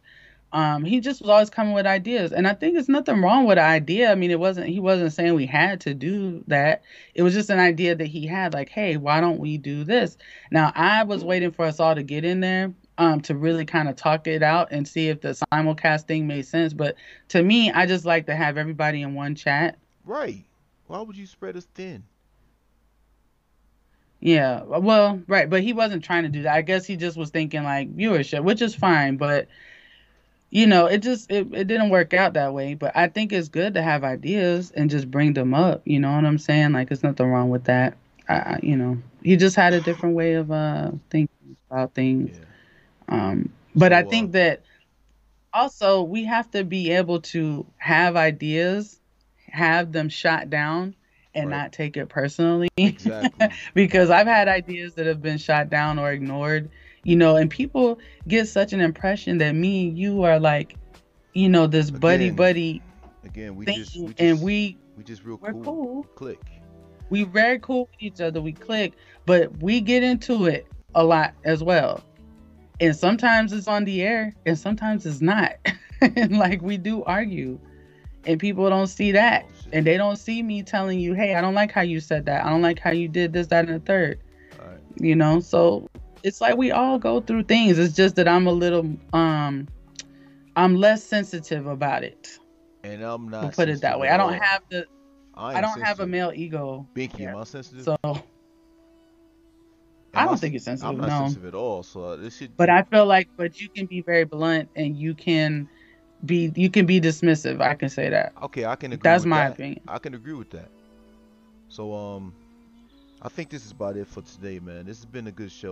Um, he just was always coming with ideas, and I think there's nothing wrong with an idea. I mean, it wasn't he wasn't saying we had to do that. It was just an idea that he had, like, hey, why don't we do this? Now, I was waiting for us all to get in there um, to really kind of talk it out and see if the simulcast thing made sense. But to me, I just like to have everybody in one chat. Right. Why would you spread us thin? Yeah, well, right, but he wasn't trying to do that. I guess he just was thinking like viewership, which is fine, but you know, it just it, it didn't work out that way. But I think it's good to have ideas and just bring them up. You know what I'm saying? Like, there's nothing wrong with that. I, you know, he just had a different way of uh thinking about things. Yeah. Um, but I think uh, that also we have to be able to have ideas, have them shot down, and Right. not take it personally. [laughs] Exactly. because I've had ideas that have been shot down or ignored, you know, and people get such an impression that me and you are like, you know, this buddy Again, buddy Again, we just, we just and we we just real we're cool. cool. Click. We very cool with each other. We click, but we get into it a lot as well. And sometimes it's on the air, and sometimes it's not. and [laughs] like we do argue, and people don't see that, Oh, and they don't see me telling you, "Hey, I don't like how you said that. I don't like how you did this, that, and the third. Right. You know, so it's like we all go through things. It's just that I'm a little, um, I'm less sensitive about it. And I'm not not. put it that way, I don't have the, I, I don't have a male ego. Binki, am I sensitive? So Am I don't sen- think it's sensitive, I'm not no. sensitive at all. So this shit. But I feel like, but you can be very blunt and you can be, you can be dismissive. I can say that. Okay, I can agree. That's with my that. opinion. I can agree with that. So um, I think this is about it for today, man. This has been a good show.